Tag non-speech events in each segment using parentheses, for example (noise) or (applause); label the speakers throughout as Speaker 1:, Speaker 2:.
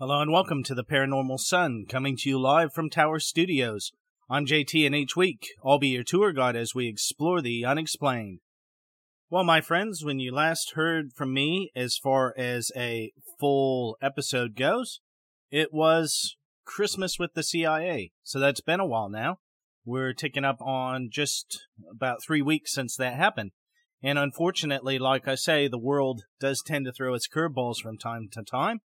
Speaker 1: Hello and welcome to the Paranormal Son, coming to you live from Tower Studios. I'm JT, and each week I'll be your tour guide as we explore the unexplained. Well, my friends, when you last heard from me as far as a full episode goes, it was Christmas with the CIA. So that's been a while now. We're ticking up on just about three weeks since that happened. And unfortunately, like I say, the world does tend to throw its curveballs from time to time.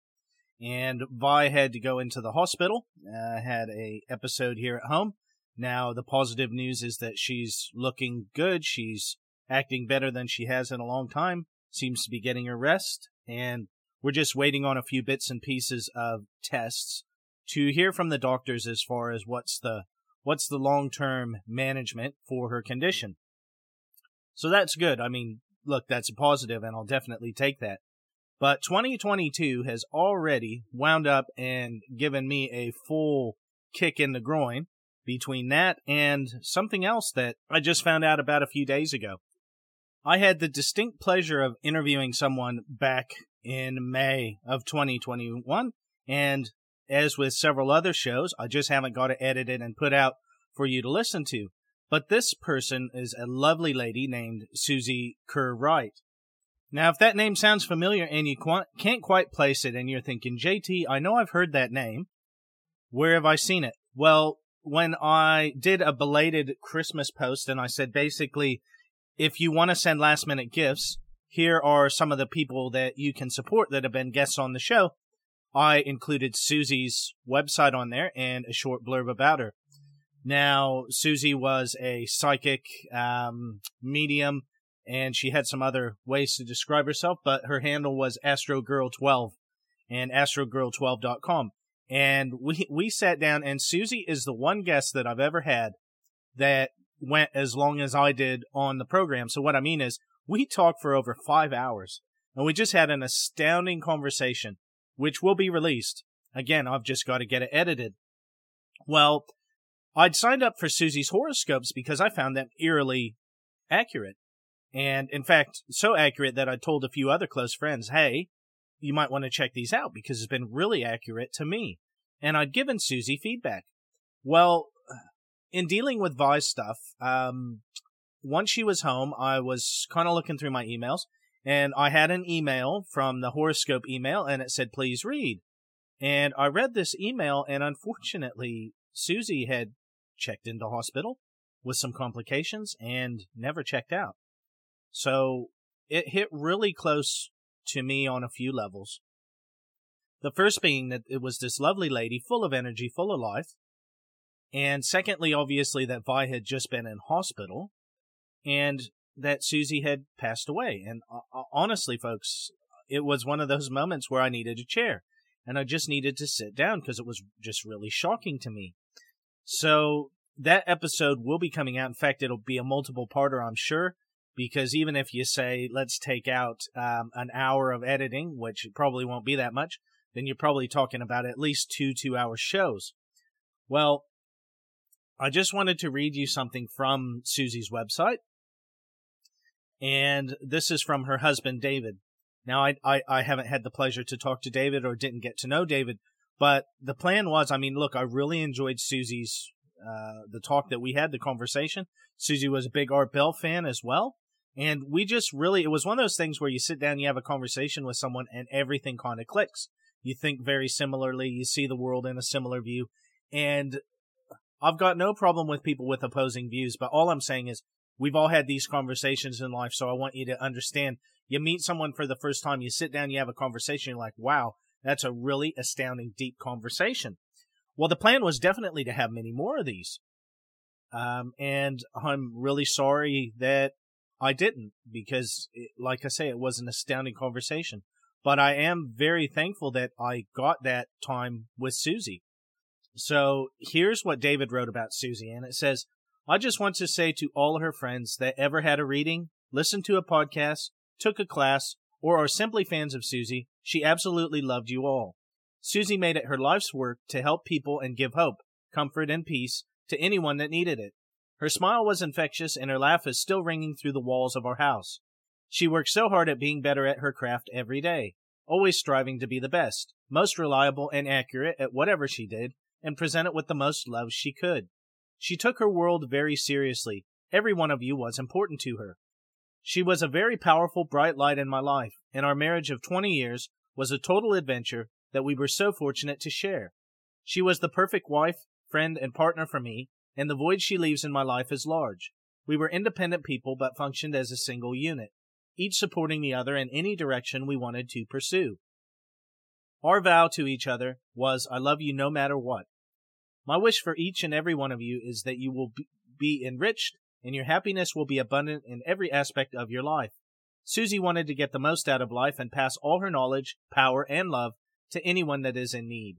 Speaker 1: And Vi had to go into the hospital, uh, had a episode here at home. Now, the positive news is that she's looking good. She's acting better than she has in a long time, seems to be getting her rest, and we're just waiting on a few bits and pieces of tests to hear from the doctors as far as what's the what's the long-term management for her condition. So that's good. I mean, look, that's a positive and I'll definitely take that. But 2022 has already wound up and given me a full kick in the groin between that and something else that I just found out about a few days ago. I had the distinct pleasure of interviewing someone back in May of 2021, and as with several other shows, I just haven't got it edited and put out for you to listen to. But this person is a lovely lady named Susie Kerr Wright. Now, if that name sounds familiar and you qu- can't quite place it and you're thinking, JT, I know I've heard that name. Where have I seen it? Well, when I did a belated Christmas post and I said basically, if you want to send last minute gifts, here are some of the people that you can support that have been guests on the show. I included Susie's website on there and a short blurb about her. Now, Susie was a psychic um, medium, and she had some other ways to describe herself, but her handle was AstroGirl12 and AstroGirl12.com. And we we sat down, and Susie is the one guest that I've ever had that went as long as I did on the program. So what I mean is we talked for over five hours and we just had an astounding conversation, which will be released. Again, I've just got to get it edited. Well, I'd signed up for Susie's horoscopes because I found them eerily accurate. And in fact, so accurate that I told a few other close friends, hey, you might want to check these out because it's been really accurate to me. And I'd given Susie feedback. Well, in dealing with Vi's stuff, um, once she was home, I was kind of looking through my emails and I had an email from the horoscope email and it said, please read. And I read this email and unfortunately, Susie had checked into hospital with some complications and never checked out. So it hit really close to me on a few levels. The first being that it was this lovely lady, full of energy, full of life, and secondly, obviously, that Vi had just been in hospital and that Susie had passed away. And uh, uh, honestly, folks, it was one of those moments where I needed a chair and I just needed to sit down because it was just really shocking to me. So that episode will be coming out. In fact, it'll be a multiple parter, I'm sure, because even if you say, let's take out um, an hour of editing, which probably won't be that much, then you're probably talking about at least two two hour shows. Well, I just wanted to read you something from Susie's website. And this is from her husband, David. Now, I, I, I haven't had the pleasure to talk to David or didn't get to know David, but the plan was, I mean, look, I really enjoyed Susie's, uh, the talk that we had, the conversation. Susie was a big Art Bell fan as well. And we just really, it was one of those things where you sit down, you have a conversation with someone and everything kind of clicks. You think very similarly, you see the world in a similar view. And I've got no problem with people with opposing views, but all I'm saying is we've all had these conversations in life. So I want you to understand you meet someone for the first time, you sit down, you have a conversation, you're like, wow, that's a really astounding, deep conversation. Well, the plan was definitely to have many more of these. Um, and I'm really sorry that I didn't because, it, like I say, it was an astounding conversation. But I am very thankful that I got that time with Susie. So here's what David wrote about Susie, and it says, I just want to say to all her friends that ever had a reading, listened to a podcast, took a class, or are simply fans of Susie, she absolutely loved you all. Susie made it her life's work to help people and give hope, comfort, and peace to anyone that needed it. Her smile was infectious, and her laugh is still ringing through the walls of our house. She worked so hard at being better at her craft every day. always striving to be the best, most reliable and accurate at whatever she did, and present it with the most love she could. She took her world very seriously. Every one of you was important to her. She was a very powerful, bright light in my life, and our marriage of 20 years was a total adventure that we were so fortunate to share. She was the perfect wife, friend, and partner for me, and the void she leaves in my life is large. We were independent people but functioned as a single unit, each supporting the other in any direction we wanted to pursue. Our vow to each other was, I love you no matter what. My wish for each and every one of you is that you will be enriched and your happiness will be abundant in every aspect of your life. Susie wanted to get the most out of life and pass all her knowledge, power, and love to anyone that is in need.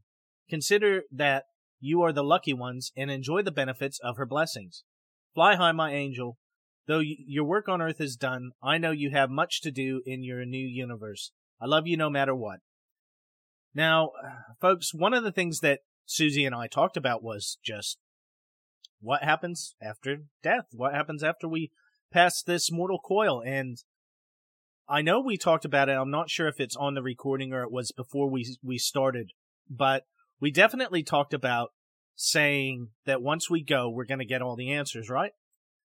Speaker 1: Consider that you are the lucky ones and enjoy the benefits of her blessings. Fly high, my angel. Though your work on earth is done, I know you have much to do in your new universe. I love you no matter what. Now, uh, folks, one of the things that Susie and I talked about was just what happens after death? What happens after we pass this mortal coil? And I know we talked about it. I'm not sure if it's on the recording or it was before we we started, but we definitely talked about saying that once we go, we're going to get all the answers, right?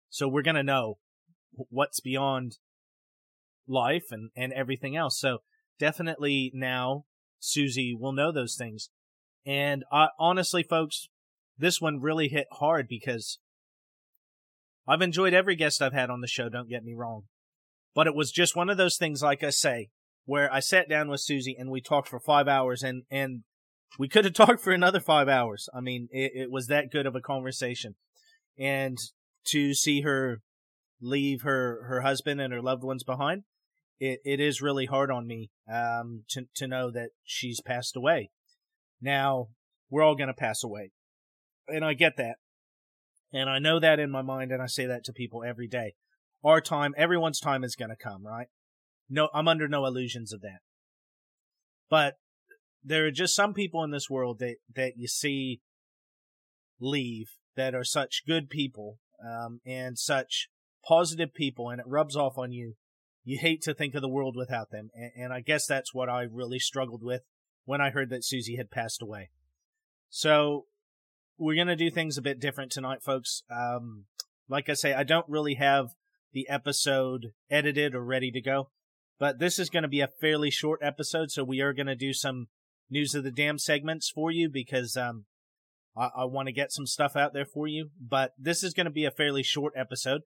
Speaker 1: So we're going to know what's beyond life and, and everything else. So definitely now Susie will know those things. And I, honestly, folks, this one really hit hard because I've enjoyed every guest I've had on the show, don't get me wrong. But it was just one of those things, like I say, where I sat down with Susie and we talked for five hours and, and we could have talked for another five hours. I mean, it, it was that good of a conversation. And to see her leave her, her husband and her loved ones behind, it, it is really hard on me um, to, to know that she's passed away. Now, we're all going to pass away. And I get that. And I know that in my mind, and I say that to people every day. Our time, everyone's time is going to come, right? No, I'm under no illusions of that. But there are just some people in this world that, that you see leave that are such good people, um, and such positive people, and it rubs off on you. You hate to think of the world without them. And, and I guess that's what I really struggled with when I heard that Susie had passed away. So we're to do things a bit different tonight, folks. Um, like I say, I don't really have the episode edited or ready to go, but this is going to be a fairly short episode. So we are going to do some news of the dam segments for you because, um, I, I want to get some stuff out there for you, but this is going to be a fairly short episode,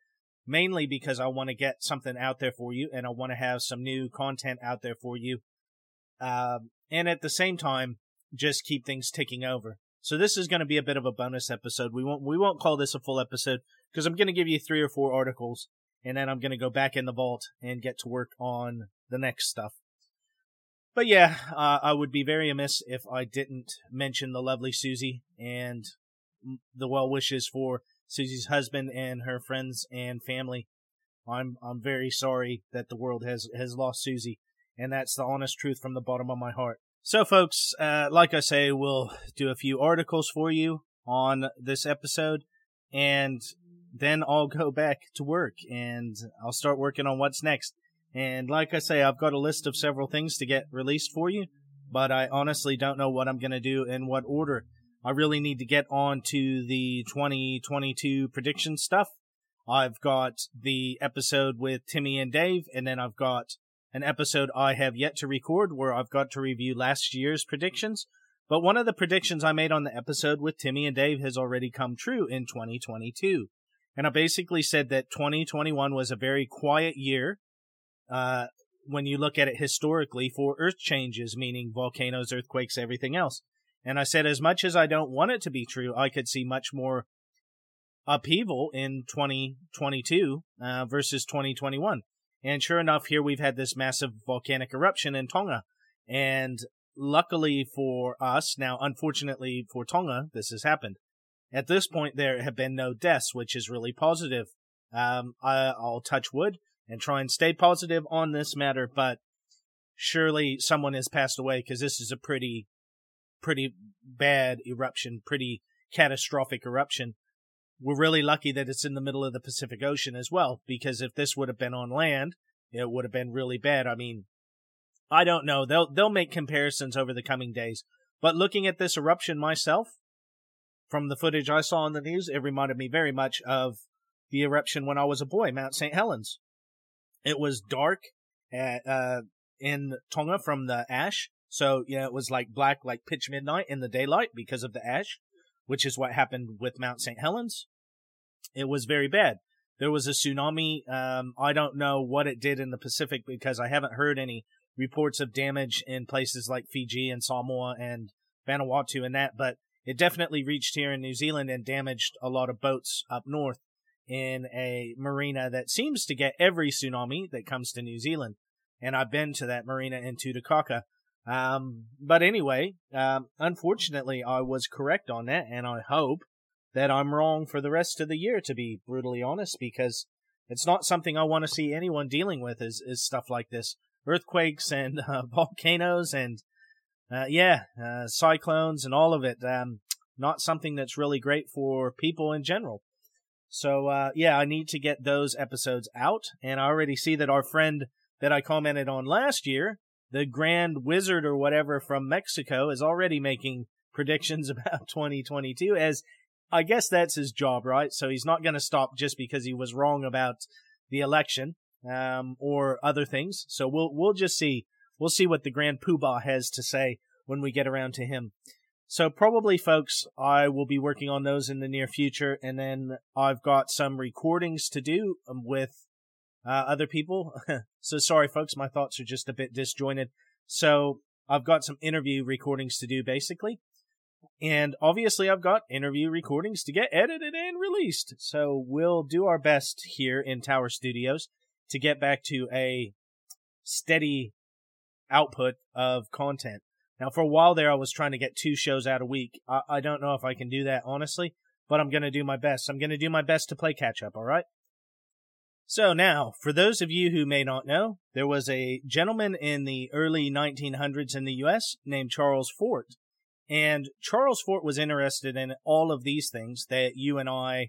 Speaker 1: mainly because I want to get something out there for you and I want to have some new content out there for you. Um, and at the same time, just keep things ticking over. So this is going to be a bit of a bonus episode. We won't we won't call this a full episode because I'm going to give you three or four articles, and then I'm going to go back in the vault and get to work on the next stuff. But yeah, uh, I would be very amiss if I didn't mention the lovely Susie and the well wishes for Susie's husband and her friends and family. I'm I'm very sorry that the world has has lost Susie, and that's the honest truth from the bottom of my heart. So, folks, uh, like I say, we'll do a few articles for you on this episode, and then I'll go back to work and I'll start working on what's next. And like I say, I've got a list of several things to get released for you, but I honestly don't know what I'm going to do in what order. I really need to get on to the 2022 prediction stuff. I've got the episode with Timmy and Dave, and then I've got an episode I have yet to record where I've got to review last year's predictions. But one of the predictions I made on the episode with Timmy and Dave has already come true in 2022. And I basically said that 2021 was a very quiet year, uh, when you look at it historically for earth changes, meaning volcanoes, earthquakes, everything else. And I said, as much as I don't want it to be true, I could see much more upheaval in 2022 uh, versus 2021. And sure enough, here we've had this massive volcanic eruption in Tonga. And luckily for us, now unfortunately for Tonga, this has happened. At this point, there have been no deaths, which is really positive. Um, I, I'll touch wood and try and stay positive on this matter, but surely someone has passed away because this is a pretty, pretty bad eruption, pretty catastrophic eruption we're really lucky that it's in the middle of the Pacific Ocean as well, because if this would have been on land, it would have been really bad. I mean, I don't know. They'll they'll make comparisons over the coming days. But looking at this eruption myself, from the footage I saw on the news, it reminded me very much of the eruption when I was a boy, Mount St. Helens. It was dark at, uh, in Tonga from the ash. So, you know, it was like black, like pitch midnight in the daylight because of the ash, which is what happened with Mount St. Helens. It was very bad. There was a tsunami. Um, I don't know what it did in the Pacific because I haven't heard any reports of damage in places like Fiji and Samoa and Vanuatu and that, but it definitely reached here in New Zealand and damaged a lot of boats up north in a marina that seems to get every tsunami that comes to New Zealand. And I've been to that marina in Tutukaka. Um, but anyway, um, unfortunately, I was correct on that, and I hope that I'm wrong for the rest of the year, to be brutally honest, because it's not something I want to see anyone dealing with is, is stuff like this. Earthquakes and (laughs) uh, volcanoes and, uh, yeah, uh, cyclones and all of it. Um, not something that's really great for people in general. So, uh, yeah, I need to get those episodes out. And I already see that our friend that I commented on last year, the Grand Wizard or whatever from Mexico, is already making (laughs) predictions about 2022 as I guess that's his job, right? So he's not going to stop just because he was wrong about the election um, or other things. So we'll we'll just see. We'll see what the Grand Poobah has to say when we get around to him. So probably, folks, I will be working on those in the near future, and then I've got some recordings to do um, with uh, other people. (laughs) so sorry, folks, my thoughts are just a bit disjointed. So I've got some interview recordings to do, basically. And obviously, I've got interview recordings to get edited and released. So we'll do our best here in Tower Studios to get back to a steady output of content. Now, for a while there, I was trying to get two shows out a week. I, I don't know if I can do that, honestly, but I'm going to do my best. I'm going to do my best to play catch up, all right? So now, for those of you who may not know, there was a gentleman in the early 1900s in the US named Charles Fort. And Charles Fort was interested in all of these things that you and I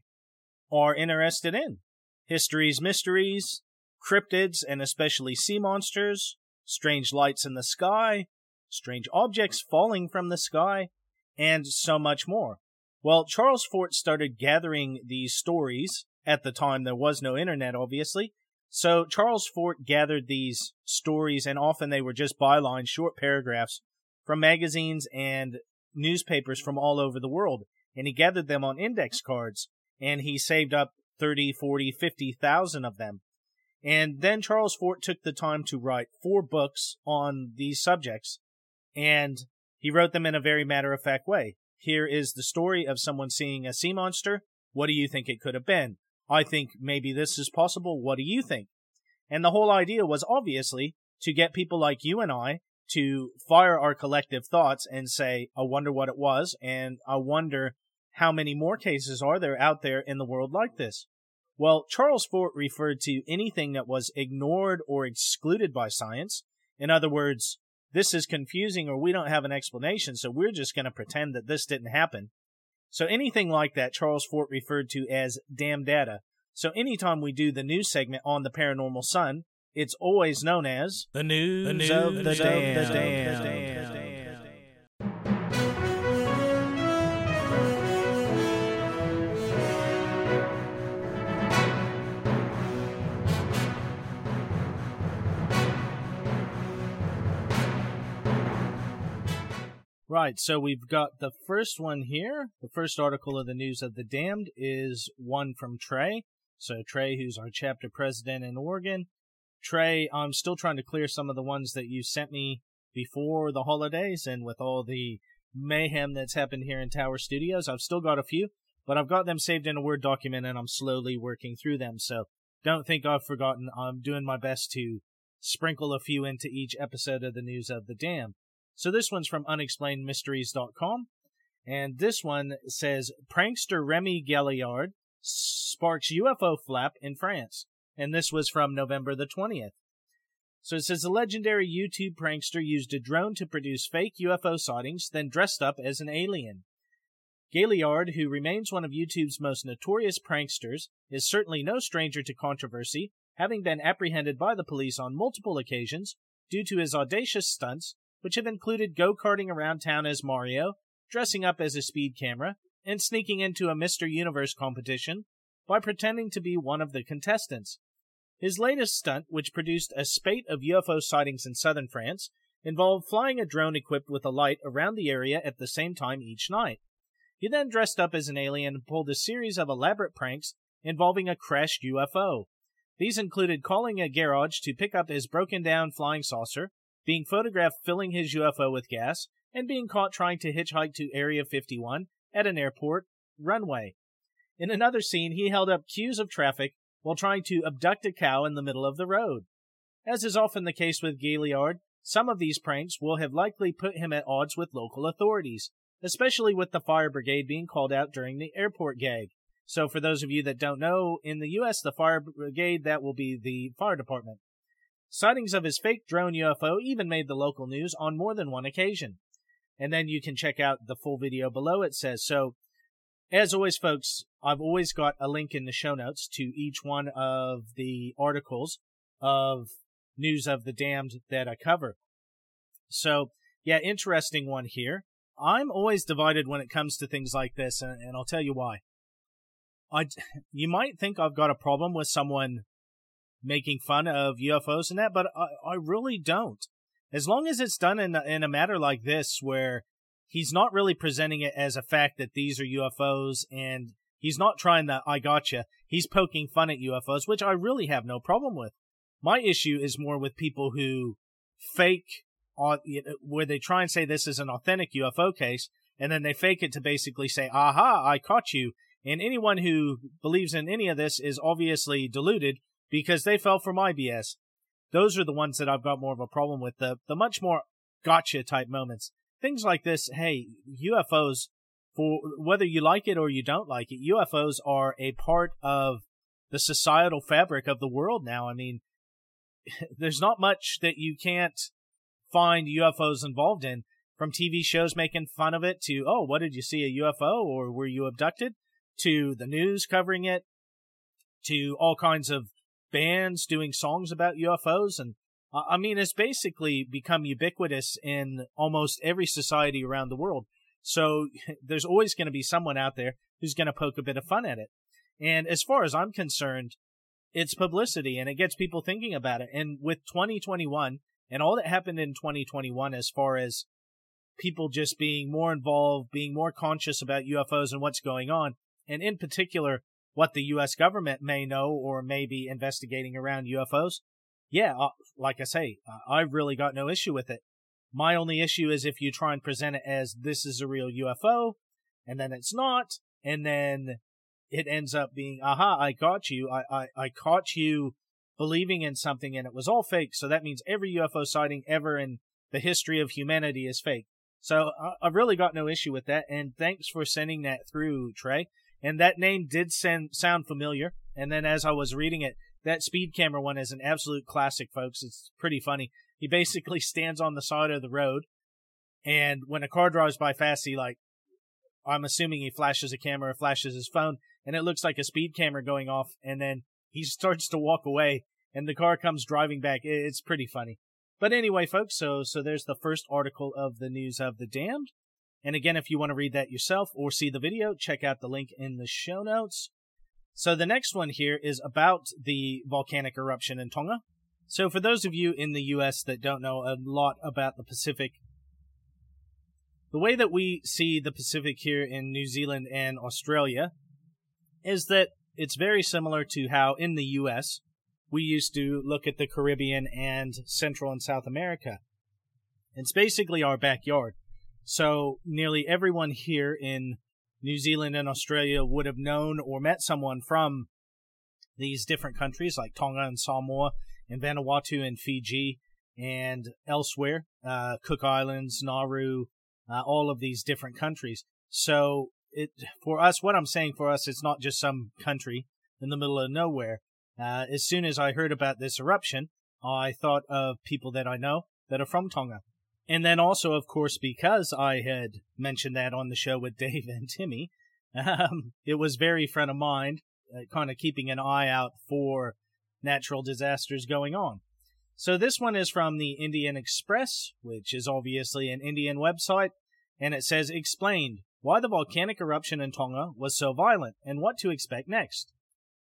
Speaker 1: are interested in history's mysteries, cryptids, and especially sea monsters, strange lights in the sky, strange objects falling from the sky, and so much more. Well, Charles Fort started gathering these stories. At the time, there was no internet, obviously. So Charles Fort gathered these stories, and often they were just bylines, short paragraphs from magazines and newspapers from all over the world. And he gathered them on index cards, and he saved up 30, 40, 50,000 of them. And then Charles Fort took the time to write four books on these subjects, and he wrote them in a very matter of fact way. Here is the story of someone seeing a sea monster. What do you think it could have been? I think maybe this is possible. What do you think? And the whole idea was obviously to get people like you and I to fire our collective thoughts and say, I wonder what it was, and I wonder how many more cases are there out there in the world like this. Well, Charles Fort referred to anything that was ignored or excluded by science. In other words, this is confusing or we don't have an explanation, so we're just going to pretend that this didn't happen. So anything like that, Charles Fort referred to as damn data. So anytime we do the news segment on the Paranormal Son, it's always known as
Speaker 2: the news, the news
Speaker 1: of the
Speaker 2: damn.
Speaker 1: damn. Right, so we've got the first one here. The first article of the News of the Damned is one from Trey. So, Trey, who's our chapter president in Oregon, Trey, I'm still trying to clear some of the ones that you sent me before the holidays and with all the mayhem that's happened here in Tower Studios. I've still got a few, but I've got them saved in a Word document and I'm slowly working through them. So don't think I've forgotten. I'm doing my best to sprinkle a few into each episode of the News of the Dam. So this one's from unexplainedmysteries.com. And this one says prankster Remi Gaillard sparks UFO flap in France and this was from November the 20th. So it says the legendary YouTube prankster used a drone to produce fake UFO sightings, then dressed up as an alien. Gaillard, who remains one of YouTube's most notorious pranksters, is certainly no stranger to controversy, having been apprehended by the police on multiple occasions due to his audacious stunts, which have included go karting around town as Mario, dressing up as a speed camera, and sneaking into a Mr. Universe competition by pretending to be one of the contestants. His latest stunt, which produced a spate of UFO sightings in southern France, involved flying a drone equipped with a light around the area at the same time each night. He then dressed up as an alien and pulled a series of elaborate pranks involving a crashed UFO. These included calling a garage to pick up his broken down flying saucer, being photographed filling his UFO with gas, and being caught trying to hitchhike to Area 51 at an airport runway. In another scene, he held up queues of traffic while trying to abduct a cow in the middle of the road. As is often the case with Gaillard, some of these pranks will have likely put him at odds with local authorities, especially with the fire brigade being called out during the airport gag. So, for those of you that don't know, in the U.S., the fire brigade, that will be the fire department. Sightings of his fake drone UFO even made the local news on more than one occasion. And then you can check out the full video below. It says so. As always, folks, I've always got a link in the show notes to each one of the articles of news of the damned that I cover. So, yeah, interesting one here. I'm always divided when it comes to things like this, and, and I'll tell you why. I, (laughs) you might think I've got a problem with someone making fun of UFOs and that, but I, I really don't. As long as it's done in a, in a matter like this, where he's not really presenting it as a fact that these are UFOs and he's not trying to, I gotcha. He's poking fun at UFOs, which I really have no problem with. My issue is more with people who fake where they try and say this is an authentic UFO case, and then they fake it to basically say, "Aha, I caught you." And anyone who believes in any of this is obviously deluded because they fell for my BS. Those are the ones that I've got more of a problem with. The the much more gotcha type moments, things like this. Hey, UFOs, for whether you like it or you don't like it, UFOs are a part of the societal fabric of the world now. I mean, (laughs) there's not much that you can't find UFOs involved in. From TV shows making fun of it to, oh, what did you see a UFO or were you abducted? To the news covering it, to all kinds of bands doing songs about UFOs. And I mean, it's basically become ubiquitous in almost every society around the world. So (laughs) there's always going to be someone out there who's going to poke a bit of fun at it. And as far as I'm concerned, it's publicity and it gets people thinking about it. And with 2021 and all that happened in 2021 as far as people just being more involved, being more conscious about UFOs and what's going on, and in particular, what the U.S. government may know or may be investigating around UFOs, yeah, uh, like I say, uh, I've really got no issue with it. My only issue is if you try and present it as this is a real UFO, and then it's not, and then it ends up being, aha, I got you. I, I, I caught you believing in something and it was all fake. So that means every UFO sighting ever in the history of humanity is fake. So I've really got no issue with that. And thanks for sending that through, Trey. And that name did send, sound familiar. And then as I was reading it, that speed camera one is an absolute classic, folks. It's pretty funny. He basically (laughs) stands on the side of the road. And when a car drives by fast, he like, I'm assuming he flashes a camera, flashes his phone, and it looks like a speed camera going off. And then he starts to walk away and the car comes driving back. It's pretty funny. But anyway, folks, so so there's the first article of the news of the damned. And again, if you want to read that yourself or see the video, check out the link in the show notes. So the next one here is about the volcanic eruption in Tonga. So for those of you in the US that don't know a lot about the Pacific, the way that we see the Pacific here in New Zealand and Australia is that it's very similar to how in the US we used to look at the Caribbean and Central and South America. It's basically our backyard. So nearly everyone here in New Zealand and Australia would have known or met someone from these different countries like Tonga and Samoa and Vanuatu and Fiji and elsewhere, uh, Cook Islands, Nauru, uh, all of these different countries. So it for us, what I'm saying for us, it's not just some country in the middle of nowhere. Uh, as soon as I heard about this eruption, I thought of people that I know that are from Tonga. And then also, of course, because I had mentioned that on the show with (laughs) Dave and Timmy, um, it was very front of mind, uh, kind of keeping an eye out for natural disasters going on. So this one is from the Indian Express, which is obviously an Indian website, and it says explained why the volcanic eruption in Tonga was so violent and what to expect next.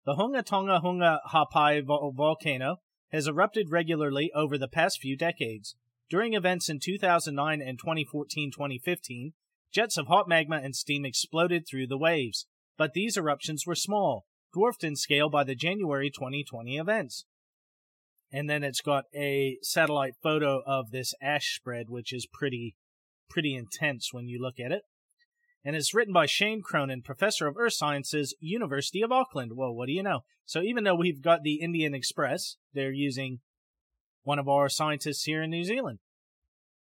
Speaker 1: The Hunga Tonga Hunga Ha'apai volcano has erupted regularly over the past few decades. During events in 2009 and 2014 2015, jets of hot magma and steam exploded through the waves, but these eruptions were small, dwarfed in scale by the January 2020 events. And then it's got a satellite photo of this ash spread, which is pretty, pretty intense when you look at it. And it's written by Shane Cronin, professor of Earth Sciences, University of Auckland. Well, what do you know? So even though we've got the Indian Express, they're using one of our scientists here in New Zealand.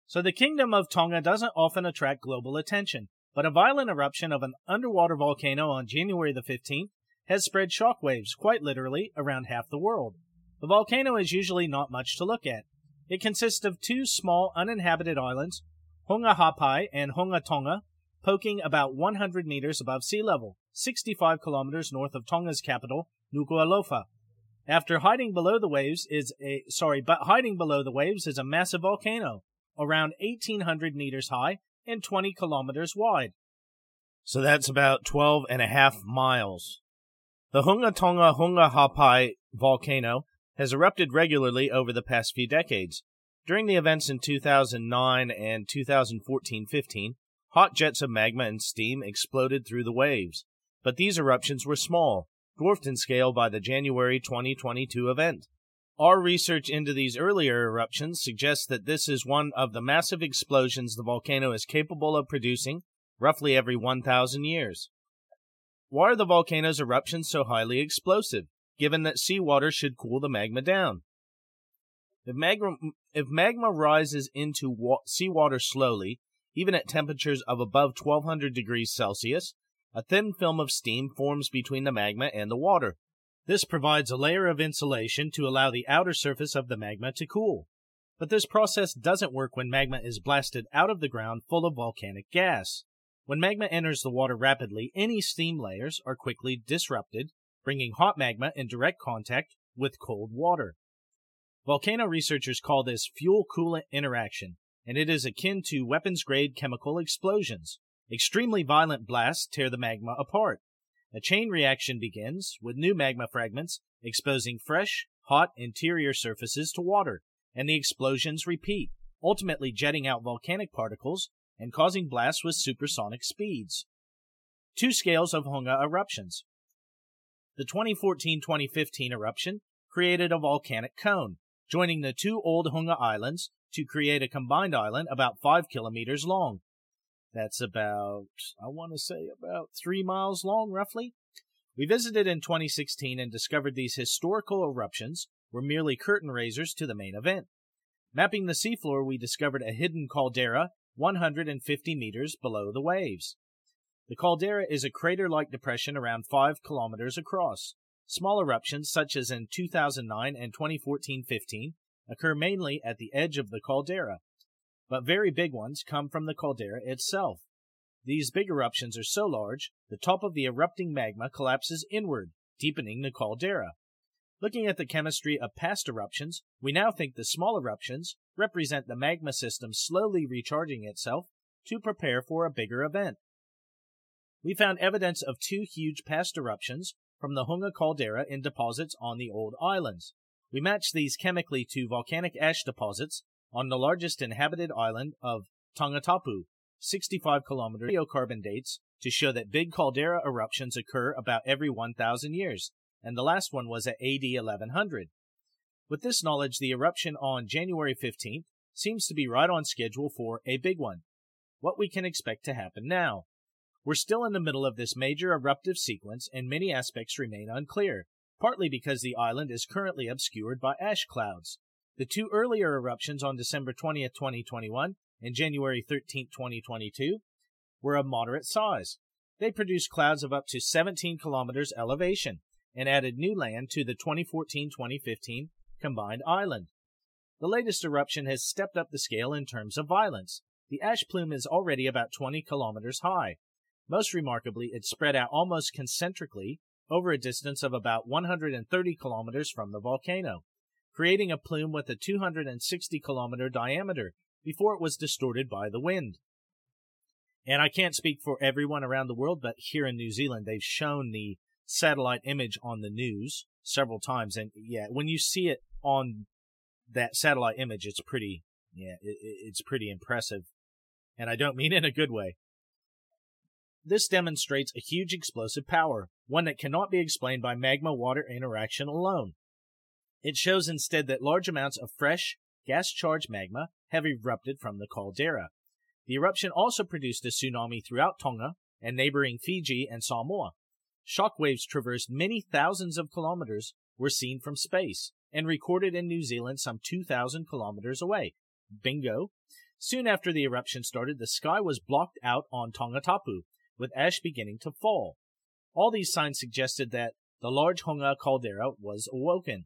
Speaker 1: So the Kingdom of Tonga doesn't often attract global attention, but a violent eruption of an underwater volcano on January the 15th has spread shockwaves, quite literally, around half the world. The volcano is usually not much to look at. It consists of two small uninhabited islands, Hunga Ha'apai and Hunga Tonga, poking about 100 meters above sea level, 65 kilometers north of Tonga's capital, Nuku'alofa. After hiding below the waves is a sorry, but hiding below the waves is a massive volcano, around 1800 meters high and 20 kilometers wide. So that's about 12 and a half miles. The Hunga Tonga Hunga Ha'apai volcano has erupted regularly over the past few decades. During the events in 2009 and 2014 15, hot jets of magma and steam exploded through the waves. But these eruptions were small, dwarfed in scale by the January 2022 event. Our research into these earlier eruptions suggests that this is one of the massive explosions the volcano is capable of producing roughly every 1,000 years. Why are the volcano's eruptions so highly explosive, given that seawater should cool the magma down? If magma, if magma rises into wa- seawater slowly, even at temperatures of above 1200 degrees Celsius, a thin film of steam forms between the magma and the water. This provides a layer of insulation to allow the outer surface of the magma to cool. But this process doesn't work when magma is blasted out of the ground full of volcanic gas. When magma enters the water rapidly, any steam layers are quickly disrupted, bringing hot magma in direct contact with cold water. Volcano researchers call this fuel coolant interaction, and it is akin to weapons grade chemical explosions. Extremely violent blasts tear the magma apart. A chain reaction begins, with new magma fragments exposing fresh, hot interior surfaces to water, and the explosions repeat, ultimately jetting out volcanic particles and causing blasts with supersonic speeds. Two scales of Hunga eruptions. The 2014 2015 eruption created a volcanic cone, joining the two old Hunga islands to create a combined island about 5 kilometers long. That's about, I want to say, about three miles long, roughly. We visited in 2016 and discovered these historical eruptions were merely curtain raisers to the main event. Mapping the seafloor, we discovered a hidden caldera 150 meters below the waves. The caldera is a crater like depression around 5 kilometers across. Small eruptions, such as in 2009 and 2014 15, occur mainly at the edge of the caldera, but very big ones come from the caldera itself. These big eruptions are so large, the top of the erupting magma collapses inward, deepening the caldera. Looking at the chemistry of past eruptions, we now think the small eruptions represent the magma system slowly recharging itself to prepare for a bigger event. We found evidence of two huge past eruptions from the Hunga caldera in deposits on the old islands. We matched these chemically to volcanic ash deposits on the largest inhabited island of Tongatapu, 65 kilometer radiocarbon dates to show that big caldera eruptions occur about every 1,000 years, and the last one was at AD 1100. With this knowledge, the eruption on January 15th seems to be right on schedule for a big one. What we can expect to happen now. We're still in the middle of this major eruptive sequence, and many aspects remain unclear partly because the island is currently obscured by ash clouds. The two earlier eruptions on December 20, 2021 and January 13, 2022 were of moderate size. They produced clouds of up to 17 kilometers elevation and added new land to the 2014-2015 combined island. The latest eruption has stepped up the scale in terms of violence. The ash plume is already about 20 kilometers high. Most remarkably, it spread out almost concentrically over a distance of about 130 kilometers from the volcano, creating a plume with a 260 kilometer diameter before it was distorted by the wind. And I can't speak for everyone around the world, but here in New Zealand, they've shown the satellite image on the news several times. And yeah, when you see it on that satellite image, it's pretty, yeah, it, it's pretty impressive. And I don't mean in a good way. This demonstrates a huge explosive power, one that cannot be explained by magma water interaction alone. It shows instead that large amounts of fresh, gas charged magma have erupted from the caldera. The eruption also produced a tsunami throughout Tonga and neighboring Fiji and Samoa. Shock waves traversed many thousands of kilometers, were seen from space, and recorded in New Zealand some 2,000 kilometers away. Bingo! Soon after the eruption started, the sky was blocked out on Tongatapu, with ash beginning to fall. All these signs suggested that the large Hunga caldera was awoken.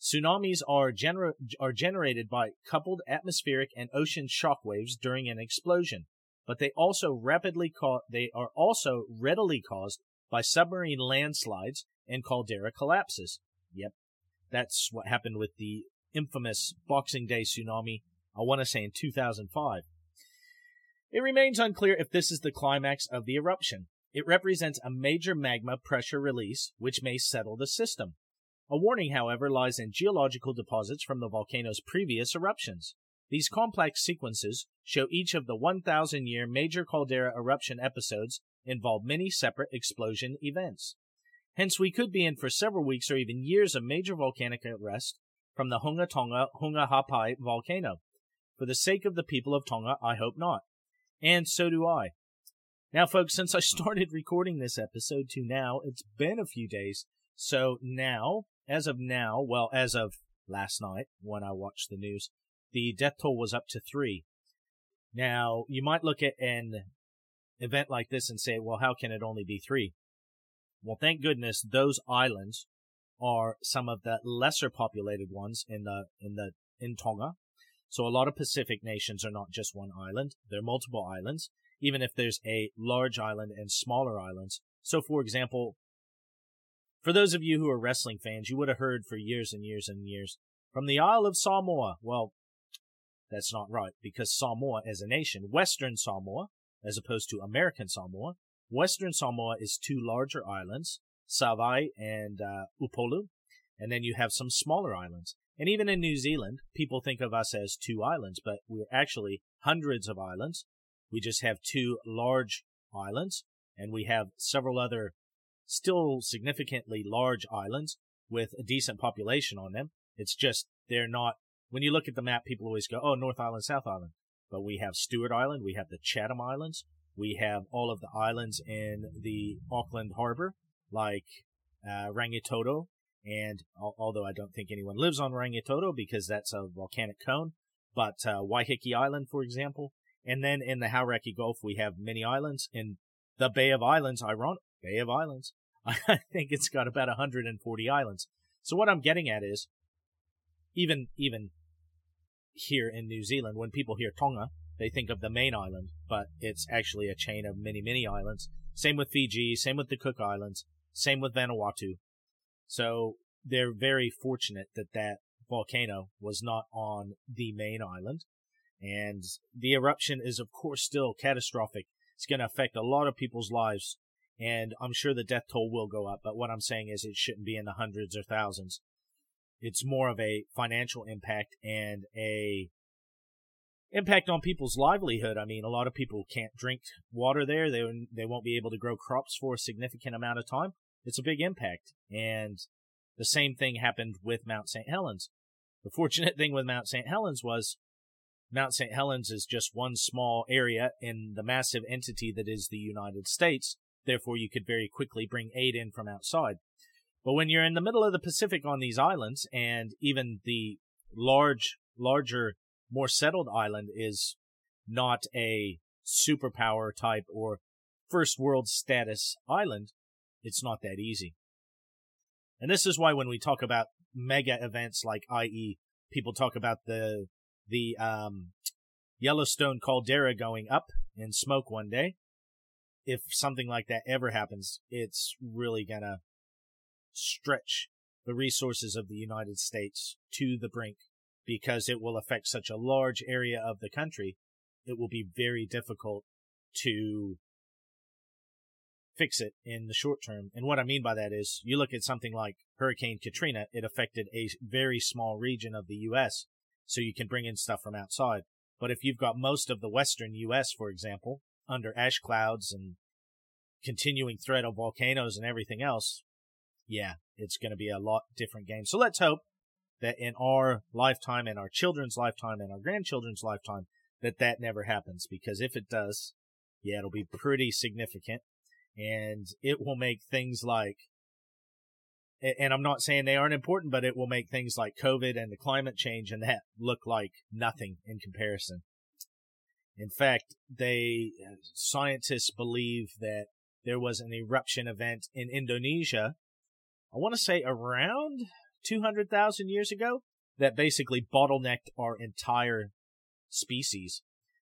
Speaker 1: Tsunamis are, gener- are generated by coupled atmospheric and ocean shock waves during an explosion, but they also rapidly ca- they are also readily caused by submarine landslides and caldera collapses. Yep, that's what happened with the infamous Boxing Day tsunami. I want to say in 2005. It remains unclear if this is the climax of the eruption. It represents a major magma pressure release, which may settle the system. A warning, however, lies in geological deposits from the volcano's previous eruptions. These complex sequences show each of the 1,000 year major caldera eruption episodes involve many separate explosion events. Hence, we could be in for several weeks or even years of major volcanic arrest from the Hunga Tonga Hunga Ha'apai volcano. For the sake of the people of Tonga, I hope not. And so do I. Now, folks, since I (laughs) started recording this episode to now, it's been a few days. So now as of now, well, as of last night when I watched the news, the death toll was up to three. Now, you might look at an event like this and say, well, how can it only be three? Well, thank goodness those islands are some of the lesser populated ones in the, in the, in Tonga. So a lot of Pacific nations are not just one island. They're multiple islands, even if there's a large island and smaller islands. So for example, for those of you who are wrestling fans, you would have heard for years and years and years from the Isle of Samoa. Well, that's not right because Samoa as a nation, Western Samoa, as opposed to American Samoa, Western Samoa is two larger islands, Savaii and uh, Upolu, and then you have some smaller islands. And even in New Zealand, people think of us as two islands, but we're actually hundreds of islands. We just have two large islands, and we have several other still significantly large islands with a decent population on them. It's just they're not. When you look at the map, people always go, "Oh, North Island, South Island," but we have Stewart Island, we have the Chatham Islands, we have all of the islands in the Auckland Harbor, like uh, Rangitoto, and although I don't think anyone lives on Rangitoto because that's a volcanic cone, but uh, Waiheke Island, for example, and then in the Hauraki Gulf we have many islands. In the Bay of Islands, ironic, Bay of Islands. (laughs) I think it's got about 140 islands. So what I'm getting at is, even even here in New Zealand, when people hear Tonga, they think of the main island, but it's actually a chain of many, many islands. Same with Fiji, same with the Cook Islands, same with Vanuatu. So they're very fortunate that that volcano was not on the main island. And the eruption is, of course, still catastrophic. It's going to affect a lot of people's lives and I'm sure the death toll will go up, but what I'm saying is it shouldn't be in the hundreds or thousands. It's more of a financial impact and a impact on people's livelihood. I mean, a lot of people can't drink water there. They they won't be able to grow crops for a significant amount of time. It's a big impact. And the same thing happened with Mount St. Helens. The fortunate (laughs) thing with Mount St. Helens was Mount St. Helens is just one small area in the massive entity that is the United States. Therefore, you could very quickly bring aid in from outside. But when you're in the middle of the Pacific on these islands, and even the large, larger, more settled island is not a superpower type or first world status island, it's not that easy. And this is why when we talk about mega events like IE, people talk about the the um, Yellowstone caldera going up in smoke one day, if something like that ever happens, it's really gonna stretch the resources of the United States to the brink because it will affect such a large area of the country. It will be very difficult to fix it in the short term. And what I mean by that is you look at something like Hurricane Katrina, it affected a very small region of the U.S. So you can bring in stuff from outside. But if you've got most of the western U.S., for example, under ash clouds and continuing threat of volcanoes and everything else, yeah, it's going to be a lot different game. So let's hope that in our lifetime, in our children's lifetime, in our grandchildren's lifetime, that that never happens. Because if it does, yeah, it'll be pretty significant and it will make things like and I'm not saying they aren't important, but it will make things like COVID and the climate change and that look like nothing in comparison. In fact, they uh, scientists believe that there was an eruption event in Indonesia. I want to say around 200,000 years ago that basically bottlenecked our entire species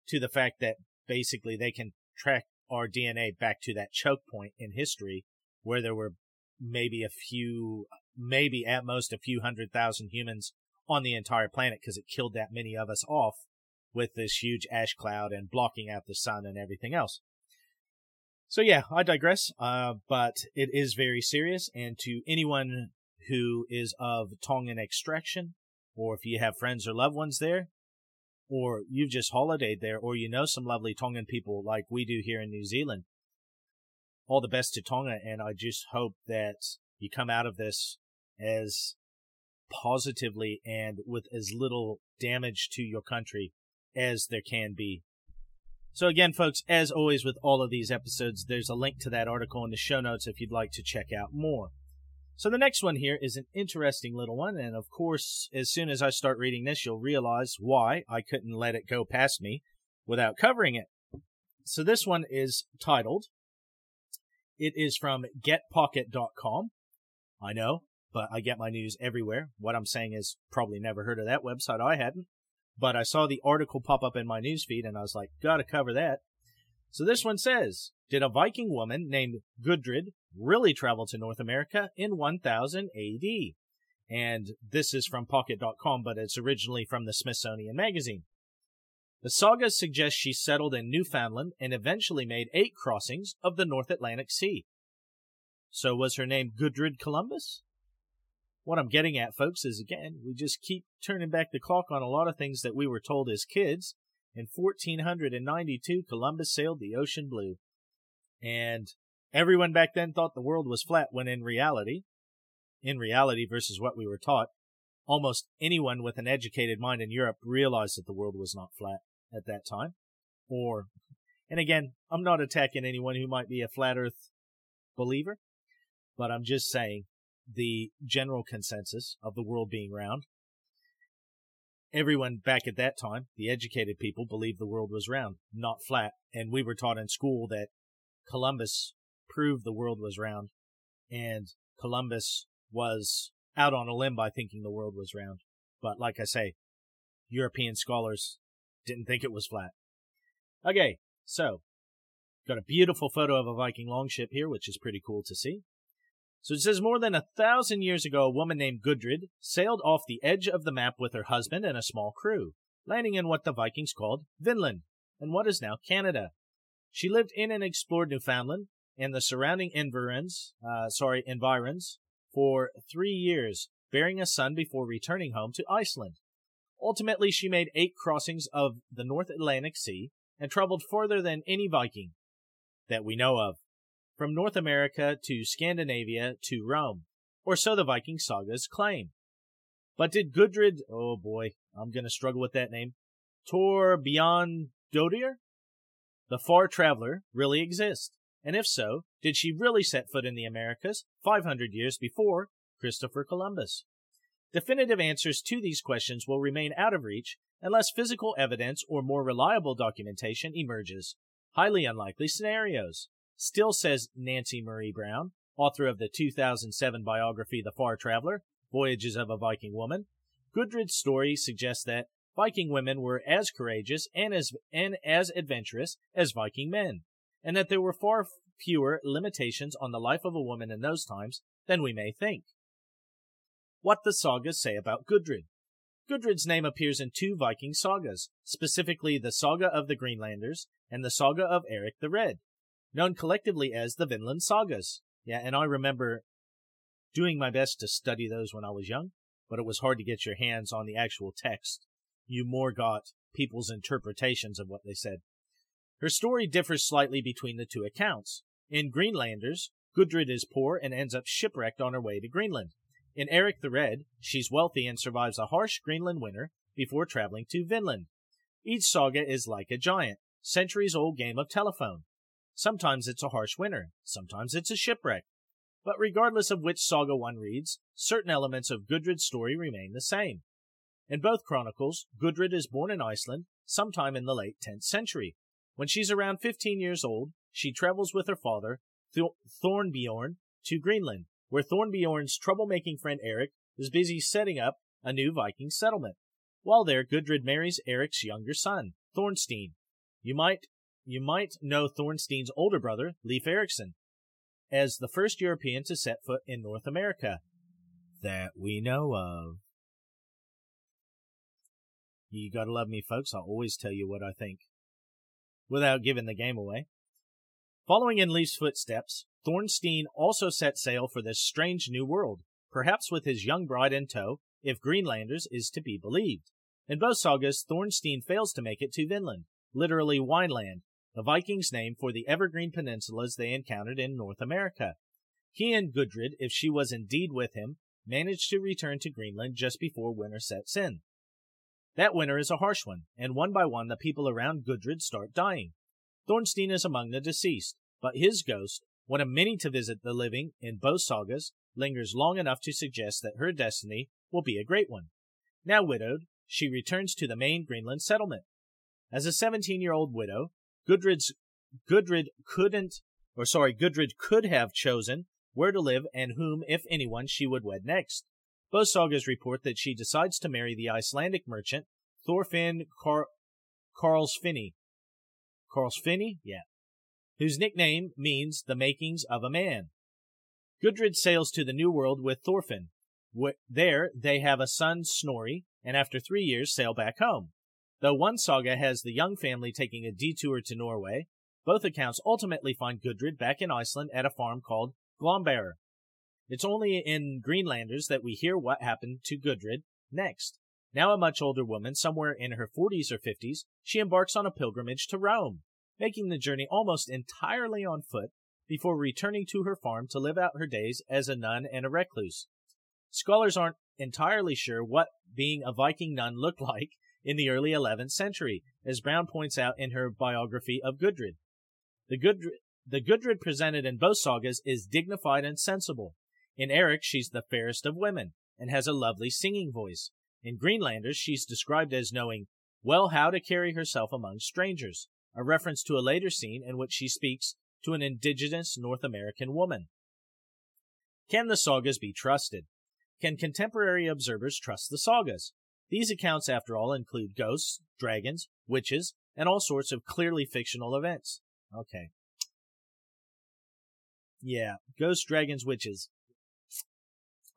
Speaker 1: to the fact that basically they can track our DNA back to that choke point in history where there were maybe a few, maybe at most a few hundred thousand humans on the entire planet because it killed that many of us off with this huge ash cloud and blocking out the sun and everything else. So yeah, I digress, uh, but it is very serious. And to anyone who is of Tongan extraction, or if you have friends or loved ones there, or you've just holidayed there, or you know some lovely Tongan people like we do here in New Zealand, all the best to Tonga. And I just hope that you come out of this as positively and with as little damage to your country as there can be. So again, folks, as always with all of these episodes, there's a link to that article in the show notes if you'd like to check out more. So the next one here is an interesting little one, and of course, as soon as I start reading this, you'll realize why I couldn't let it go past me without covering it. So this one is titled, it is from getpocket.com. I know, but I get my news everywhere. What I'm saying is probably never heard of that website. I hadn't, but I saw the article pop up in my newsfeed and I was like, gotta cover that. So this one says, did a Viking woman named Gudrid really travel to North America in 1000 AD? And this is from Pocket.com, but it's originally from the Smithsonian Magazine. The saga suggests she settled in Newfoundland and eventually made eight crossings of the North Atlantic Sea. So was her name Gudrid Columbus? What I'm getting at, folks, is again, we just keep turning back the clock on a lot of things that we were told as kids in 1492, Columbus sailed the ocean blue. And everyone back then thought the world was flat when in reality, in reality versus what we were taught, almost anyone with an educated mind in Europe realized that the world was not flat at that time. Or, and again, I'm not attacking anyone who might be a flat earth believer, but I'm just saying the general consensus of the world being round everyone back at that time, the educated people, believed the world was round, not flat. And we were taught in school that Columbus proved the world was round, and Columbus was out on a limb by thinking the world was round. But like I say, European scholars didn't think it was flat. Okay, so got a beautiful photo of a Viking longship here, which is pretty cool to see. So it says more than a thousand years ago, a woman named Gudrid sailed off the edge of the map with her husband and a small crew, landing in what the Vikings called Vinland, and what is now Canada. She lived in and explored Newfoundland and the surrounding environs, uh, sorry, environs for three years, bearing a son before returning home to Iceland. Ultimately, she made eight crossings of the North Atlantic Sea and traveled further than any Viking that we know of from North America to Scandinavia to Rome, or so the Viking sagas claim. But did Gudrid, oh boy, I'm gonna struggle with that name, Thorbjornardóttir, the far traveler, really exist? And if so, did she really set foot in the Americas 500 years before Christopher Columbus? Definitive answers to these questions will remain out of reach unless physical evidence or more reliable documentation emerges. Highly unlikely scenarios. Still says Nancy Marie Brown, author of the 2007 biography The Far Traveler, Voyages of a Viking Woman. Gudrid's story suggests that Viking women were as courageous and as, and as adventurous as Viking men, and that there were far fewer limitations on the life of a woman in those times than we may think. what the sagas say about Gudrid. Gudrid's name appears in two Viking sagas, specifically the Saga of the Greenlanders and the Saga of Eric the Red, known collectively as the Vinland Sagas. Yeah, and I remember doing my best to study those when I was young, but it was hard to get your hands on the actual text. You more got people's interpretations of what they said. Her story differs slightly between the two accounts. In Greenlanders, Gudrid is poor and ends up shipwrecked on her way to Greenland. In Eric the Red, she's wealthy and survives a harsh Greenland winter before traveling to Vinland. Each saga is like a giant, centuries old game of telephone. Sometimes it's a harsh winter, sometimes it's a shipwreck. But regardless of which saga one reads, certain elements of Gudrid's story remain the same. In both chronicles, Gudrid is born in Iceland sometime in the late 10th century. When she's around 15 years old, she travels with her father, Th- Thornbjorn, to Greenland where Thornbjorn's troublemaking friend Eric is busy setting up a new Viking settlement. While there, Gudrid marries Eric's younger son, Thorstein. You might you might know Thorstein's older brother, Leif Erikson, as the first European to set foot in North America that we know of. You gotta love me, folks. I'll always tell you what I think without giving the game away. Following in Leif's footsteps, Thorstein also set sail for this strange new world, perhaps with his young bride in tow, if Greenlanders is to be believed. In both sagas, Thorstein fails to make it to Vinland, literally Wineland, the Vikings' name for the evergreen peninsulas they encountered in North America. He and Gudrid, if she was indeed with him, managed to return to Greenland just before winter sets in. That winter is a harsh one, and one by one the people around Gudrid start dying. Thorstein is among the deceased, but his ghost, one of many to visit the living in both sagas, lingers long enough to suggest that her destiny will be a great one. Now widowed, she returns to the main Greenland settlement. As a 17 year old widow, Gudrid's, Gudrid couldn't, or sorry, Gudrid could have chosen where to live and whom, if anyone, she would wed next. Both sagas report that she decides to marry the Icelandic merchant Thorfinn Car- Karlsfinni. Karlsfinni? Yeah whose nickname means the makings of a man. Gudrid sails to the New World with Thorfinn. There they have a son, Snorri, and after three years sail back home. Though one saga has the young family taking a detour to Norway, both accounts ultimately find Gudrid back in Iceland at a farm called Glomber. It's only in Greenlanders that we hear what happened to Gudrid next. Now a much older woman, somewhere in her 40s or 50s, she embarks on a pilgrimage to Rome making the journey almost entirely on foot before returning to her farm to live out her days as a nun and a recluse. Scholars aren't entirely sure what being a Viking nun looked (laughs) like in the early 11th century, as Brown points out in her biography of Gudrid. The Gudrid, the Gudrid presented in both sagas is dignified and sensible. In Eric, she's the fairest of women and has a lovely singing voice. In Greenlanders, she's described as knowing well how to carry herself among strangers a reference to a later scene in which she speaks to an indigenous North American woman. Can the sagas be trusted? Can contemporary observers trust the sagas? These accounts, after all, include ghosts, dragons, witches, and all sorts of clearly fictional events. Okay. Yeah, ghosts, dragons, witches.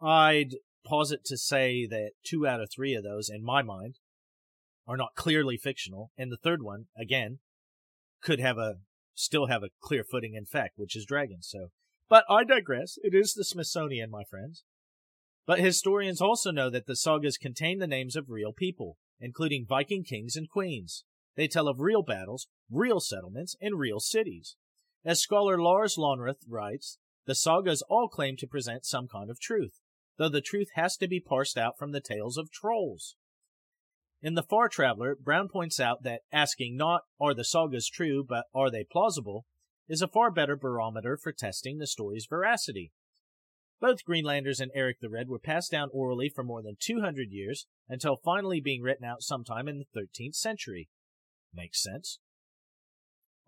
Speaker 1: I'd posit to say that two out of three of those, in my mind, are not clearly fictional, and the third one, again, could have a still have a clear footing in fact, which is dragons. So, but I digress. It is the Smithsonian, my friends. But historians also know that the sagas contain the names of real people, including Viking kings and queens. They tell of real battles, real settlements, and real cities. As scholar Lars Lönnroth writes, the sagas all claim to present some kind of truth, though the truth has to be parsed out from the tales of trolls. In The Far Traveler, Brown points out that asking not, are the sagas true, but are they plausible, is a far better barometer for testing the story's veracity. Both Greenlanders and Eric the Red were passed down orally for more than 200 years until finally being written out sometime in the 13th century. Makes sense.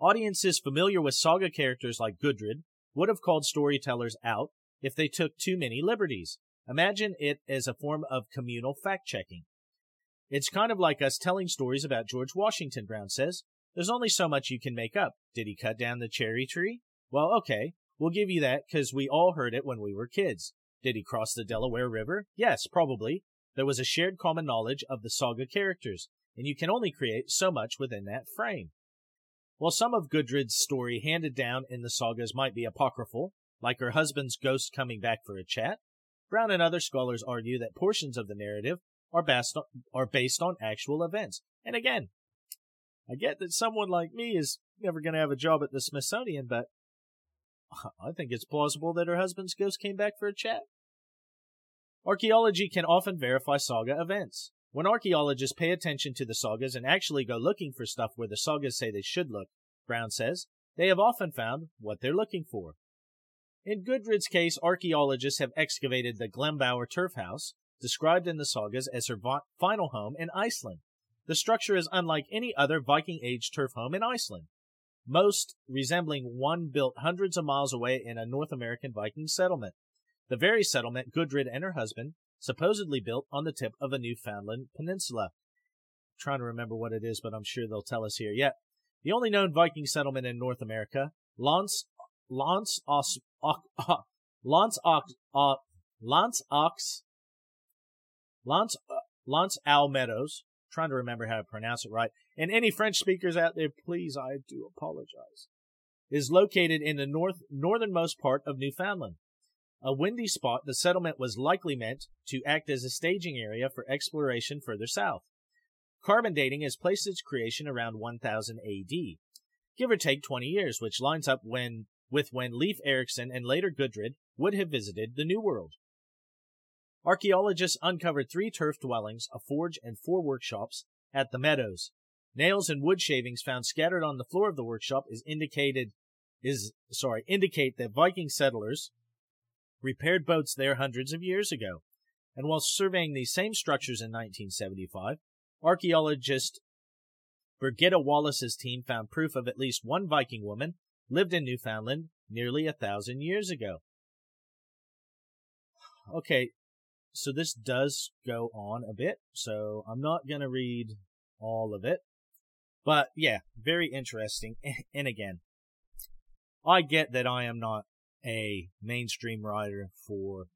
Speaker 1: Audiences familiar with saga characters like Gudrid would have called storytellers out if they took too many liberties. Imagine it as a form of communal fact checking. It's kind of like us telling stories about George Washington, Brown says. There's only so much you can make up. Did he cut down the cherry tree? Well, okay, we'll give you that because we all heard it when we were kids. Did he cross the Delaware River? Yes, probably. There was a shared common knowledge of the saga characters, and you can only create so much within that frame. While some of Gudrid's story handed down in the sagas might be apocryphal, like her husband's ghost coming back for a chat, Brown and other scholars argue that portions of the narrative are are based on actual events. And again, I get that someone like me is never going to have a job at the Smithsonian, but I think it's plausible that her husband's ghost came back for a chat. Archaeology can often verify saga events. When archaeologists pay attention to the sagas and actually go looking for stuff where the sagas say they should look, Brown says, they have often found what they're looking for. In Gudrid's case, archaeologists have excavated the Glembauer turf house, described in the sagas as her final home in Iceland. The structure is unlike any other Viking Age turf home in Iceland, most resembling one built hundreds of miles away in a North American Viking settlement. The very settlement Gudrid and her husband supposedly built on the tip of the Newfoundland Peninsula. I'm trying to remember what it is, but I'm sure they'll tell us here. Yet, the only known Viking settlement in North America, Lance, Lance, Os, Lance, Ox, uh, Lance Ox, Lance, Lance Al Meadows. trying to remember how to pronounce it right. And any French speakers out there, please, I do apologize. Is located in the north northernmost part of Newfoundland. A windy spot, the settlement was likely meant to act as a staging area for exploration further south. Carbon dating has placed its creation around 1000 AD, give or take 20 years, which lines up when with when Leif Erikson and later Gudrid would have visited the New World. Archaeologists uncovered three turf dwellings, a forge, and four workshops at the Meadows. Nails and wood shavings found scattered on the floor of the workshop is indicated is sorry indicate that Viking settlers repaired boats there hundreds of years ago. And while surveying these same structures in 1975, archaeologist Birgitta Wallace's team found proof of at least one Viking woman lived in Newfoundland nearly a thousand years ago. Okay, so this does go on a bit, so I'm not going to read all of it. But yeah, very interesting. (laughs) And again, I get that I am not a mainstream writer for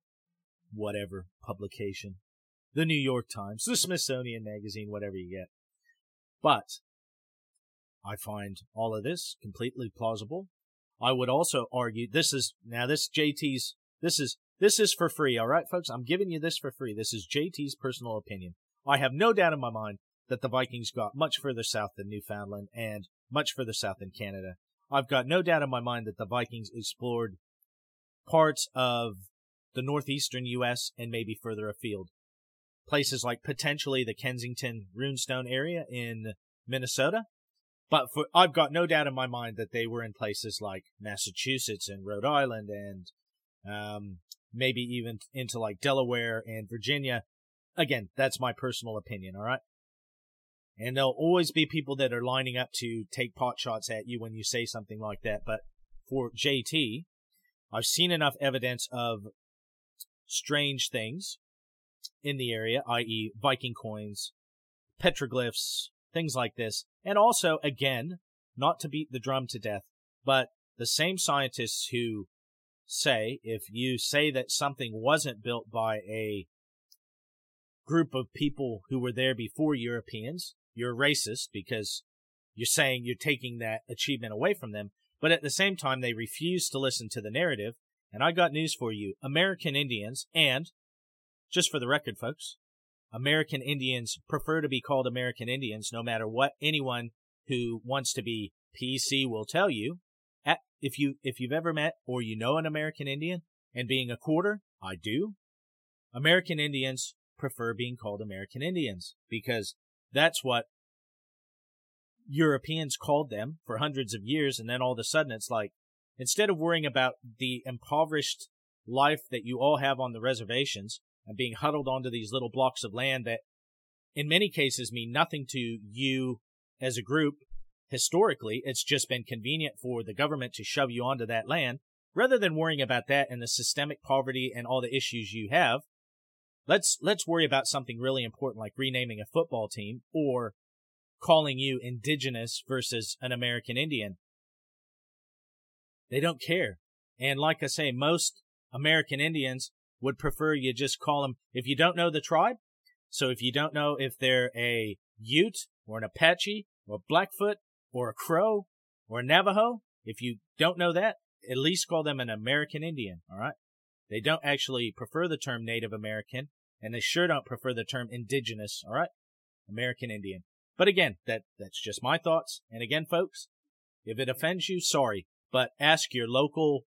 Speaker 1: whatever publication. The New York Times, the Smithsonian Magazine, whatever you get. But I find all of this completely plausible. I would also argue this is now this JT's this is this is for free, all right, folks. I'm giving you this for free. This is JT's personal opinion. I have no doubt in my mind that the Vikings got much further south than Newfoundland and much further south than Canada. I've got no doubt in my mind that the Vikings explored parts of the northeastern U.S. and maybe further afield. Places like potentially the Kensington Runestone area in Minnesota. But for, I've got no doubt in my mind that they were in places like Massachusetts and Rhode Island and um, maybe even into like Delaware and Virginia. Again, that's my personal opinion, all right? And there'll always be people that are lining up to take pot shots at you when you say something like that. But for JT, I've seen enough evidence of strange things in the area, i.e., Viking coins, petroglyphs, things like this. And also, again, not to beat the drum to death, but the same scientists who say if you say that something wasn't built by a group of people who were there before Europeans, you're racist because you're saying you're taking that achievement away from them. But at the same time, they refuse to listen to the narrative. And I got news for you. American Indians, and just for the record, folks, American Indians prefer to be called American Indians no matter what anyone who wants to be PC will tell you. If you, if you've ever met or you know an American Indian and being a quarter, I do. American Indians prefer being called American Indians because that's what Europeans called them for hundreds of years, and then all of a sudden it's like, instead of worrying about the impoverished life that you all have on the reservations and being huddled onto these little blocks of land that in many cases mean nothing to you as a group historically, it's just been convenient for the government to shove you onto that land. Rather than worrying about that and the systemic poverty and all the issues you have, let's let's worry about something really important like renaming a football team or calling you indigenous versus an American Indian. They don't care. And like I say, most American Indians would prefer you just call them, if you don't know the tribe, so if you don't know if they're a Ute or an Apache or Blackfoot or a Crow or a Navajo, if you don't know that, at least call them an American Indian, all right? They don't actually prefer the term Native American, and they sure don't prefer the term indigenous, all right? American Indian. But again, that that's just my thoughts. And again, folks, if it offends you, sorry, but ask your local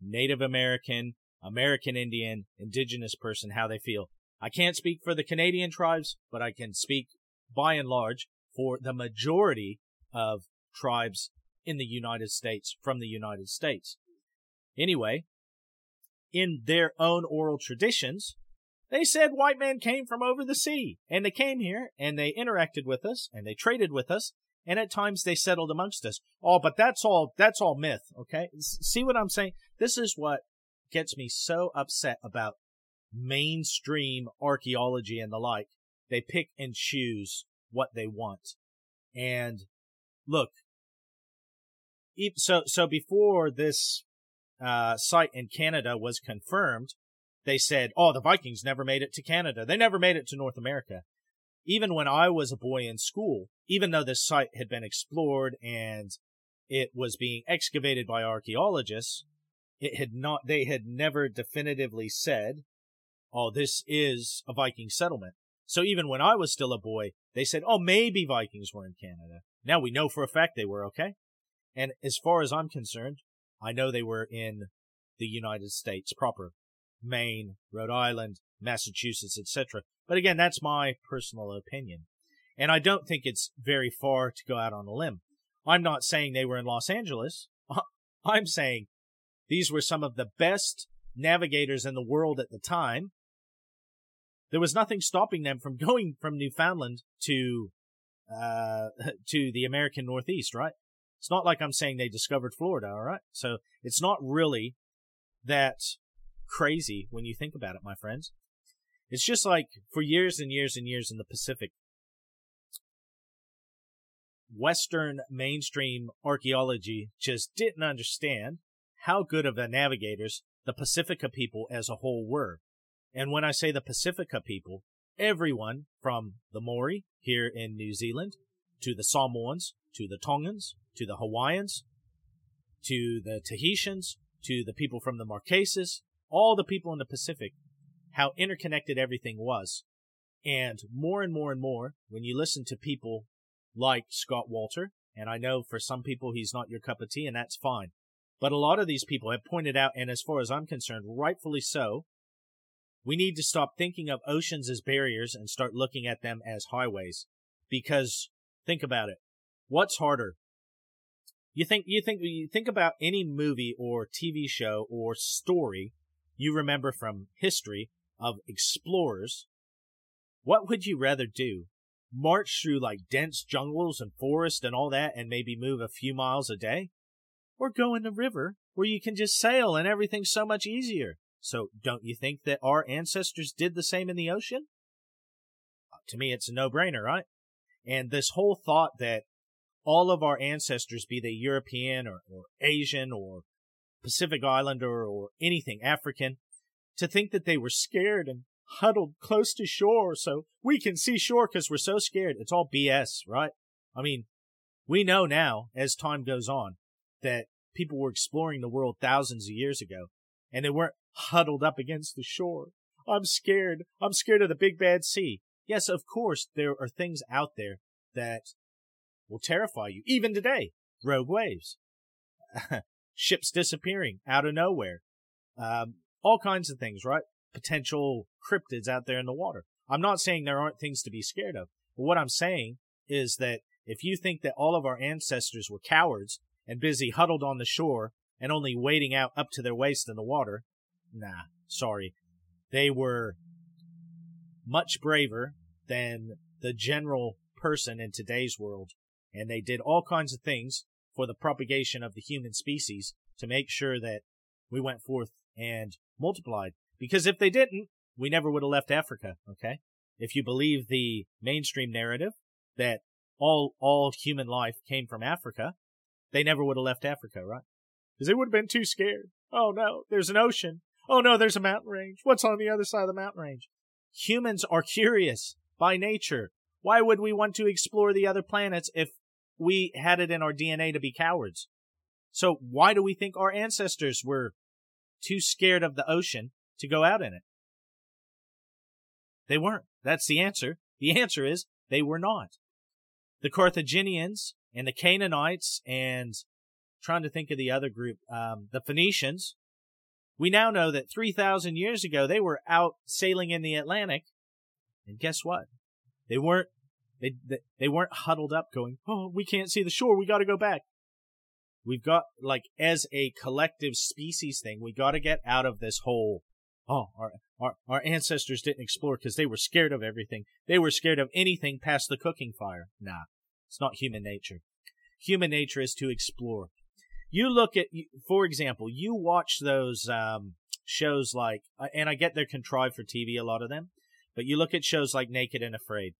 Speaker 1: Native American, American Indian, indigenous person how they feel. I can't speak for the Canadian tribes, but I can speak by and large for the majority of tribes in the United States from the United States. Anyway, in their own oral traditions, they said white men came from over the sea and they came here and they interacted with us and they traded with us and at times they settled amongst us. Oh, but that's all, that's all myth. Okay. See what I'm saying? This is what gets me so upset about mainstream archaeology and the like. They pick and choose what they want. And look, so, so before this, uh, site in Canada was confirmed, they said, oh, the Vikings never made it to Canada. They never made it to North America. Even when I was a boy in school, even though this site had been explored and it was being excavated by archaeologists, it had not, they had never definitively said, oh, this is a Viking settlement. So even when I was still a boy, they said, oh, maybe Vikings were in Canada. Now we know for a fact they were, okay? And as far as I'm concerned, I know they were in the United States proper. Maine, Rhode Island, Massachusetts, etc. But again, that's my personal opinion. And I don't think it's very far to go out on a limb. I'm not saying they were in Los Angeles. (laughs) I'm saying these were some of the best navigators in the world at the time. There was nothing stopping them from (laughs) going from Newfoundland to uh, (laughs) to the American Northeast, right? It's not like I'm saying they discovered Florida, all right? So it's not really that crazy when you think about it, my friends. It's just like for years and years and years in the Pacific, Western mainstream archaeology just didn't understand how good of a navigators the Pacifica people as a whole were. And when I say the Pacifica people, everyone from the Maori here in New Zealand to the Samoans to the Tongans to the Hawaiians to the Tahitians to the people from the Marquesas, all the people in the Pacific, how interconnected everything was. And more and more and more, when you listen to people like Scott Wolter, and I know for some people he's not your cup of tea, and that's fine. But a lot of these people have pointed out, and as far as I'm concerned, rightfully so, we need to stop thinking of oceans as barriers and start looking at them as highways. Because think about it. What's harder? You think you think you think about any movie or TV show or story you remember from history of explorers. What would you rather do? March through like dense jungles and forest and all that and maybe move a few miles a day? Or go in the river where you can just sail and everything's so much easier? So don't you think that our ancestors did the same in the ocean? Uh, to me, it's a no-brainer, right? And this whole thought that all of our ancestors, be they European or, or Asian or Pacific Islander or anything African, to think that they were scared and huddled close to shore so we can see shore because we're so scared. It's all BS, right? I mean, we know now as time goes on that people were exploring the world thousands of years ago and they weren't huddled up against the shore. I'm scared. I'm scared of the big bad sea. Yes, of course, there are things out there that will terrify you. Even today, rogue waves, (laughs) ships disappearing out of nowhere, um, all kinds of things, right? Potential cryptids out there in the water. I'm not saying there aren't things to be scared of, but what I'm saying is that if you think that all of our ancestors were cowards and busy huddled on the shore and only wading out up to their waist in the water, nah, sorry. They were much braver than the general person in today's world, and they did all kinds of things for the propagation of the human species to make sure that we went forth and multiplied. Because if they didn't, we never would have left Africa, okay? If you believe the mainstream narrative that all all human life came from Africa, they never would have left Africa, right? Because they would have been too scared. Oh no, there's an ocean. Oh no, there's a mountain range. What's on the other side of the mountain range? Humans are curious by nature. Why would we want to explore the other planets if we had it in our DNA to be cowards? So why do we think our ancestors were too scared of the ocean to go out in it? They weren't. That's the answer. The answer is they were not. The Carthaginians and the Canaanites and trying to think of the other group, um, the Phoenicians. We now know that 3,000 years ago they were out sailing in the Atlantic, and guess what? They weren't they, they they weren't huddled up going, "Oh, we can't see the shore. We got to go back." We've got like as a collective species thing, we got to get out of this whole oh, our our, our ancestors didn't explore because they were scared of everything. They were scared of anything past the cooking fire. Nah, it's not human nature. Human nature is to explore. You look at, for example, you watch those um, shows like, uh, and I get they're contrived for TV, a lot of them, but you look at shows like Naked and Afraid.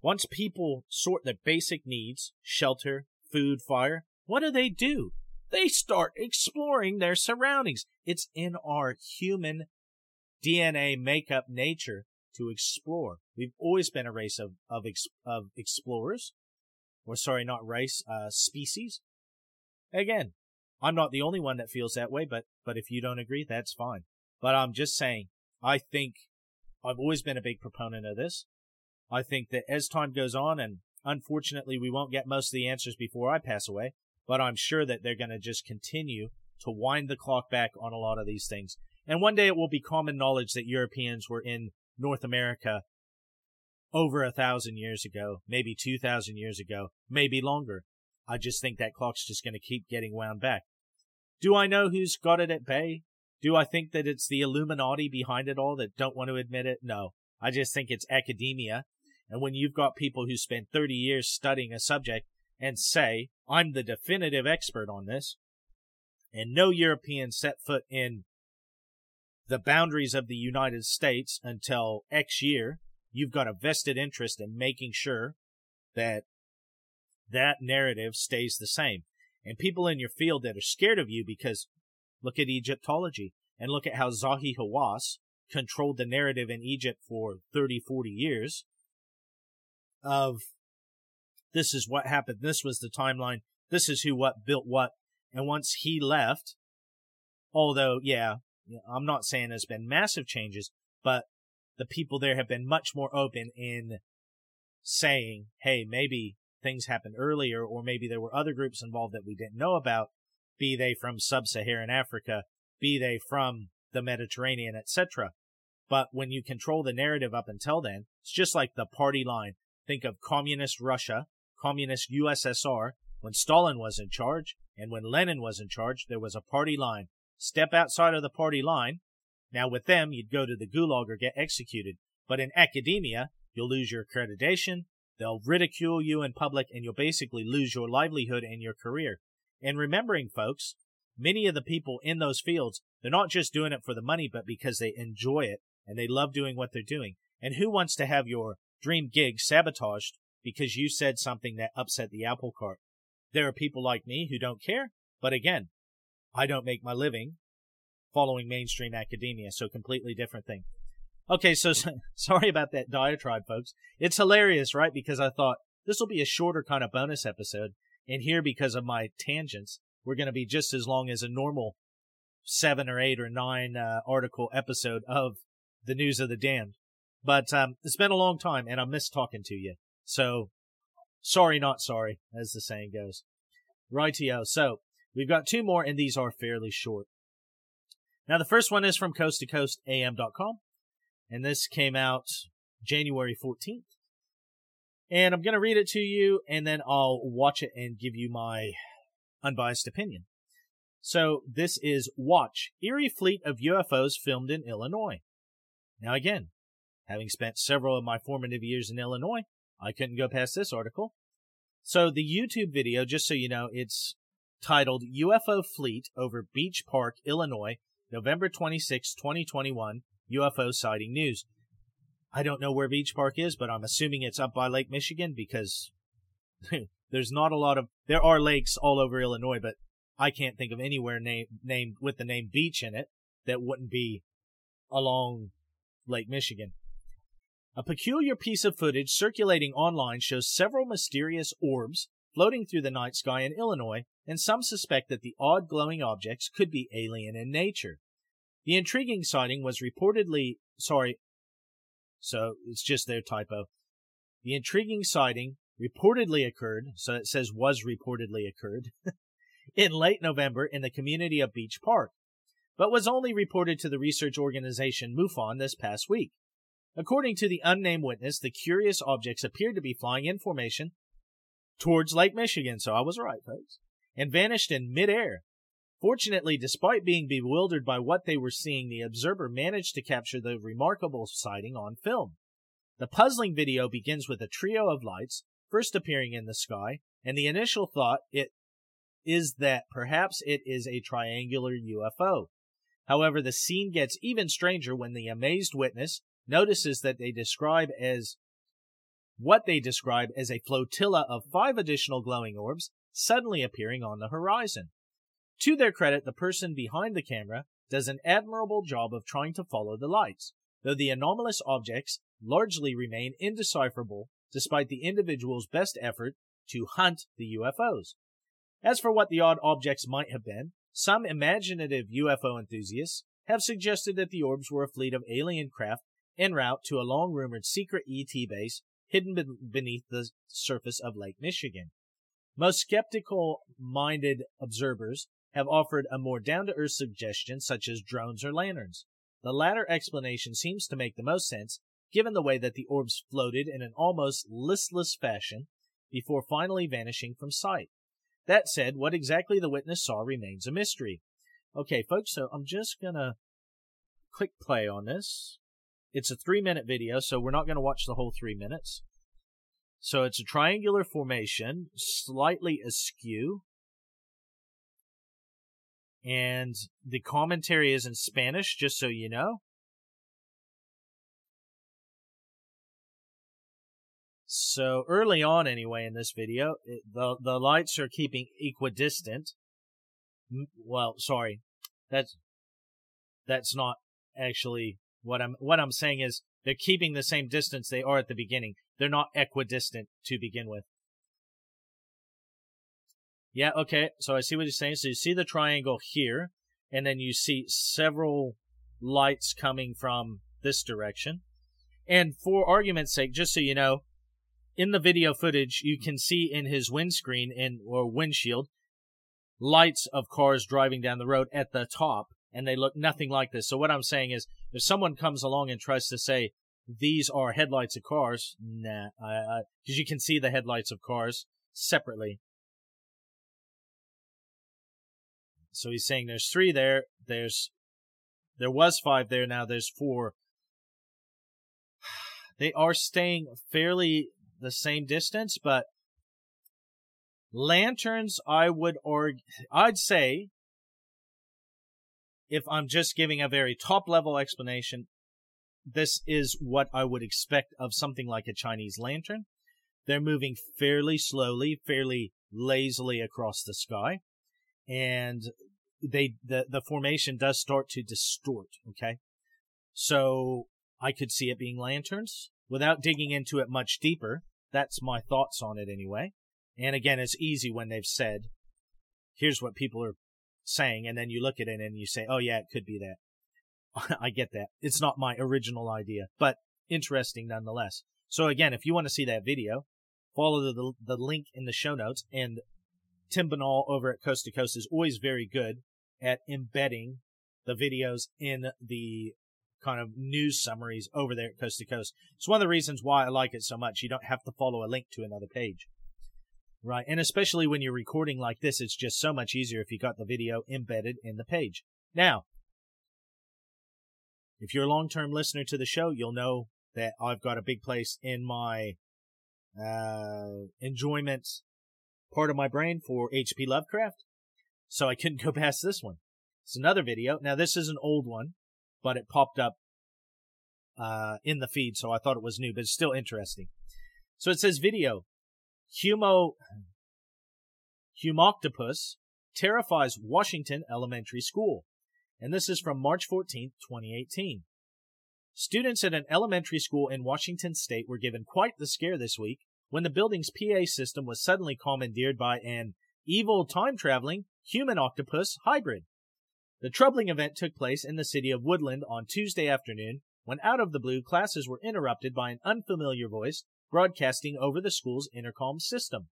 Speaker 1: Once people sort their basic needs, shelter, food, fire, what do they do? They start exploring their surroundings. It's in our human DNA makeup nature to explore. We've always been a race of of, of explorers, or sorry, not race, uh, species. Again, I'm not the only one that feels that way, but but if you don't agree, that's fine. But I'm just saying, I think I've always been a big proponent of this. I think that as time goes on, and unfortunately we won't get most of the answers before I pass away, but I'm sure that they're going to just continue to wind the clock back on a lot of these things. And one day it will be common knowledge that Europeans were in North America over a thousand years ago, maybe two thousand years ago, maybe longer. I just think that clock's just going to keep getting wound back. Do I know who's got it at bay? Do I think that it's the Illuminati behind it all that don't want to admit it? No. I just think it's academia. And when you've got people who spend 30 years studying a subject and say, I'm the definitive expert on this, and no European set foot in the boundaries of the United States until X year, you've got a vested interest in making sure that that narrative stays the same. And people in your field that are scared of you because look at Egyptology and look at how Zahi Hawass controlled the narrative in Egypt for 30, 40 years of this is what happened. This was the timeline. This is who what built what. And once he left, although, yeah, I'm not saying there's been massive changes, but the people there have been much more open in saying, hey, maybe things happened earlier, or maybe there were other groups involved that we didn't know about, be they from sub-Saharan Africa, be they from the Mediterranean, etc. But when you control the narrative up until then, it's just like the party line. Think of communist Russia, communist USSR, when Stalin was in charge, and when Lenin was in charge, there was a party line. Step outside of the party line. Now, with them, you'd go to the gulag or get executed. But in academia, you'll lose your accreditation, they'll ridicule you in public, and you'll basically lose your livelihood and your career. And remembering, folks, many of the people in those fields, they're not just doing it for the money, but because they enjoy it and they love doing what they're doing. And who wants to have your dream gig sabotaged because you said something that upset the apple cart? There are people like me who don't care, but again, I don't make my living following mainstream academia, so completely different thing. Okay, so (laughs) sorry about that diatribe, folks. It's hilarious, right? Because I thought this will be a shorter kind of bonus episode, and here, because of my tangents, we're going to be just as long as a normal seven or eight or nine uh, article episode of the news of the damned. But um, it's been a long time, and I miss talking to you. So sorry, not sorry, as the saying goes. Rightio. So we've got two more, and these are fairly short. Now, the first one is from coasttocoastam.com, and this came out January 14th. And I'm going to read it to you, and then I'll watch it and give you my unbiased opinion. So, this is Watch Eerie Fleet of UFOs filmed in Illinois. Now, again, having spent several of my formative years in Illinois, I couldn't go past this article. So, the YouTube video, just so you know, it's titled UFO Fleet over Beach Park, Illinois, November 26, 2021, UFO sighting news. I don't know where Beach Park is, but I'm assuming it's up by Lake Michigan because (laughs) there's not a lot of there are lakes all over Illinois, but I can't think of anywhere named named with the name beach in it that wouldn't be along Lake Michigan. A peculiar piece of footage circulating online shows several mysterious orbs floating through the night sky in Illinois, and some suspect that the odd glowing objects could be alien in nature. The intriguing sighting was reportedly, sorry, so it's just their typo. The intriguing sighting reportedly occurred, so it says was reportedly occurred, (laughs) in late November in the community of Beach Park, but was only reported to the research organization MUFON this past week. According to the unnamed witness, the curious objects appeared to be flying in formation towards Lake Michigan, so I was right, folks, and vanished in midair. Fortunately, despite being bewildered by what they were seeing, the observer managed to capture the remarkable sighting on film. The puzzling video begins with a trio of lights first appearing in the sky, and the initial thought it is that perhaps it is a triangular UFO. However, the scene gets even stranger when the amazed witness notices that they describe as what they describe as a flotilla of five additional glowing orbs suddenly appearing on the horizon. To their credit, the person behind the camera does an admirable job of trying to follow the lights, though the anomalous objects largely remain indecipherable despite the individual's best effort to hunt the UFOs. As for what the odd objects might have been, some imaginative UFO enthusiasts have suggested that the orbs were a fleet of alien craft en route to a long rumored secret ET base hidden beneath the surface of Lake Michigan. Most skeptical minded observers have offered a more down to earth suggestion, such as drones or lanterns. The latter explanation seems to make the most sense, given the way that the orbs floated in an almost listless fashion before finally vanishing from sight. That said, what exactly the witness saw remains a mystery. Okay, folks, so I'm just gonna click play on this. It's a three minute video, so we're not gonna watch the whole three minutes. So it's a triangular formation, slightly askew. And the commentary is in Spanish, just so you know. So early on, anyway, in this video, it, the the lights are keeping equidistant. Well, sorry, that's that's not actually what I'm what I'm saying is they're keeping the same distance they are at the beginning. They're not equidistant to begin with. Yeah, okay. So I see what he's saying. So you see the triangle here, and then you see several lights coming from this direction. And for argument's sake, just so you know, in the video footage, you can see in his windscreen and or windshield lights of cars driving down the road at the top, and they look nothing like this. So what I'm saying is, if someone comes along and tries to say these are headlights of cars, nah, because you can see the headlights of cars separately. So he's saying there's three there. There's there was five there. Now there's four. (sighs) They are staying fairly the same distance, but lanterns, I would or I'd say, if I'm just giving a very top level explanation, this is what I would expect of something like a Chinese lantern. They're moving fairly slowly, fairly lazily across the sky, and they the the formation does start to distort. Okay, so I could see it being lanterns without digging into it much deeper. That's my thoughts on it anyway. And again, it's easy when they've said, here's what people are saying. And then you look at it and you say, oh, yeah, it could be that. (laughs) I get that. It's not my original idea, but interesting nonetheless. So again, if you want to see that video, follow the, the link in the show notes. And Tim Binnall over at Coast to Coast is always very good at embedding the videos in the kind of news summaries over there at Coast to Coast. It's one of the reasons why I like it so much. You don't have to follow a link to another page. Right. And especially when you're recording like this, it's just so much easier if you got the video embedded in the page. Now, if you're a long term listener to the show, you'll know that I've got a big place in my uh, enjoyment part of my brain for H.P. Lovecraft. So I couldn't (laughs) go past this one. It's another video. Now, this is an old one but it popped up uh, in the feed, so I thought it was new, but it's still interesting. So it says video. Humo Humoctopus terrifies Washington elementary school. and this is from March 14, 2018. Students at an elementary school in Washington state were given quite the scare this week when the building's PA system was suddenly commandeered by an evil time traveling human octopus hybrid. The troubling event took place in the city of Woodland on Tuesday afternoon when out of the blue classes were interrupted by an unfamiliar voice broadcasting over the school's intercom system.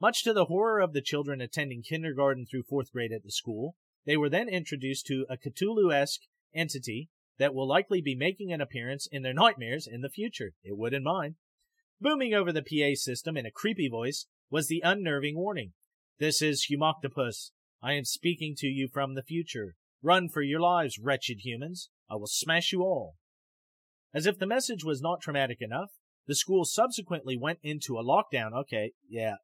Speaker 1: Much to the horror of the children attending kindergarten through fourth grade at the school, they were then introduced to a Cthulhu esque entity that will likely be making an appearance in their nightmares in the future. It would in mine. Booming over the PA system in a creepy voice was the unnerving warning. This is Humoctopus. I am speaking to you from the future. Run for your lives, wretched humans. I will smash you all. As if the message was not traumatic enough, the school subsequently went into a lockdown. Okay, yeah.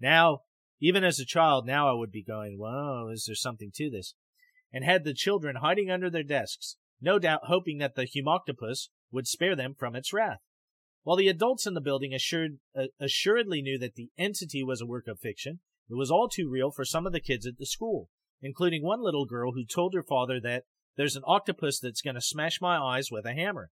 Speaker 1: Now, even as a child, now I would be going, whoa, is there something to this? And had the children hiding under their desks, no doubt hoping that the Humoctopus would spare them from its wrath. While the adults in the building assured, uh, assuredly knew that the entity was a work of fiction, it was all too real for some of the kids at the school, including one little girl who told her father that there's an octopus that's going to smash my eyes with a hammer.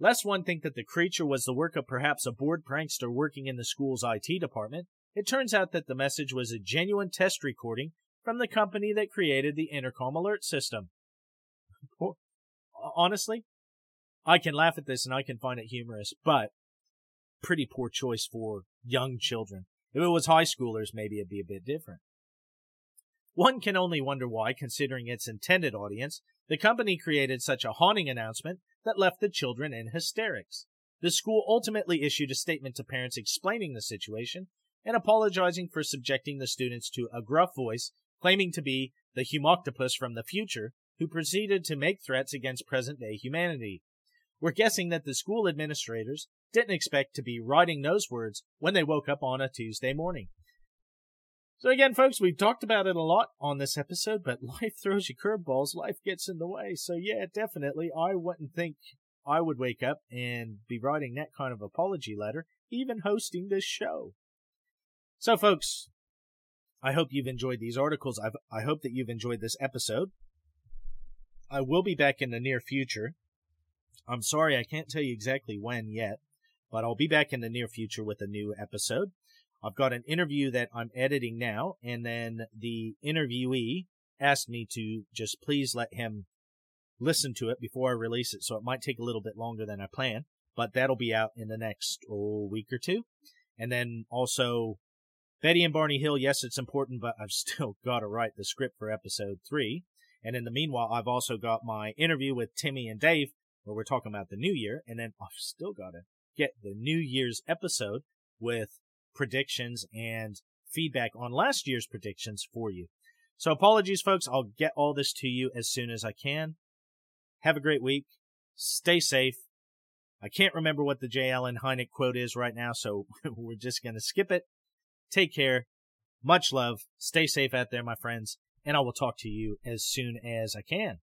Speaker 1: Lest one think that the creature was the work of perhaps a bored prankster working in the school's IT department, it turns out that the message was a genuine test recording from the company that created the intercom alert system. Honestly, I can laugh at this and I can find it humorous, but pretty poor choice for young children. If it was high schoolers, maybe it'd be a bit different. One can only wonder why, considering its intended audience, the company created such a haunting announcement that left the children in hysterics. The school ultimately issued a statement to parents explaining the situation and apologizing for subjecting the students to a gruff voice claiming to be the Humoctopus from the future who proceeded to make threats against present day humanity. We're guessing that the school administrators didn't expect to be writing those words when they woke up on a Tuesday morning. So again, folks, we've talked about it a lot on this episode, but (laughs) life throws you curveballs. Life gets in the way. So yeah, definitely, I wouldn't think I would wake up and be writing that kind of apology letter, even hosting this show. So folks, I hope you've enjoyed these articles. I've, I hope that you've enjoyed this episode. I will be back in the near future. I'm sorry I can't tell you exactly when yet, but I'll be back in the near future with a new episode. I've got an interview that I'm editing now, and then the interviewee asked me to just please let him listen to it before I release it, so it might take a little bit longer than I planned, but that'll be out in the next oh, week or two. And then also Betty and Barney Hill, yes, it's important, but I've (laughs) still got to write the script for episode three. And in the meanwhile, I've also got my interview with Timmy and Dave, where we're talking about the new year. And then I've still got to get the New Year's episode with predictions and feedback on last year's predictions for you. So apologies, folks. I'll get all this to you as soon as I can. Have a great week. Stay safe. I can't remember what the J. Allen Hynek quote is right now, so (laughs) we're just going to skip it. Take care. Much love. Stay safe out there, my friends. And I will talk to you as soon as I can.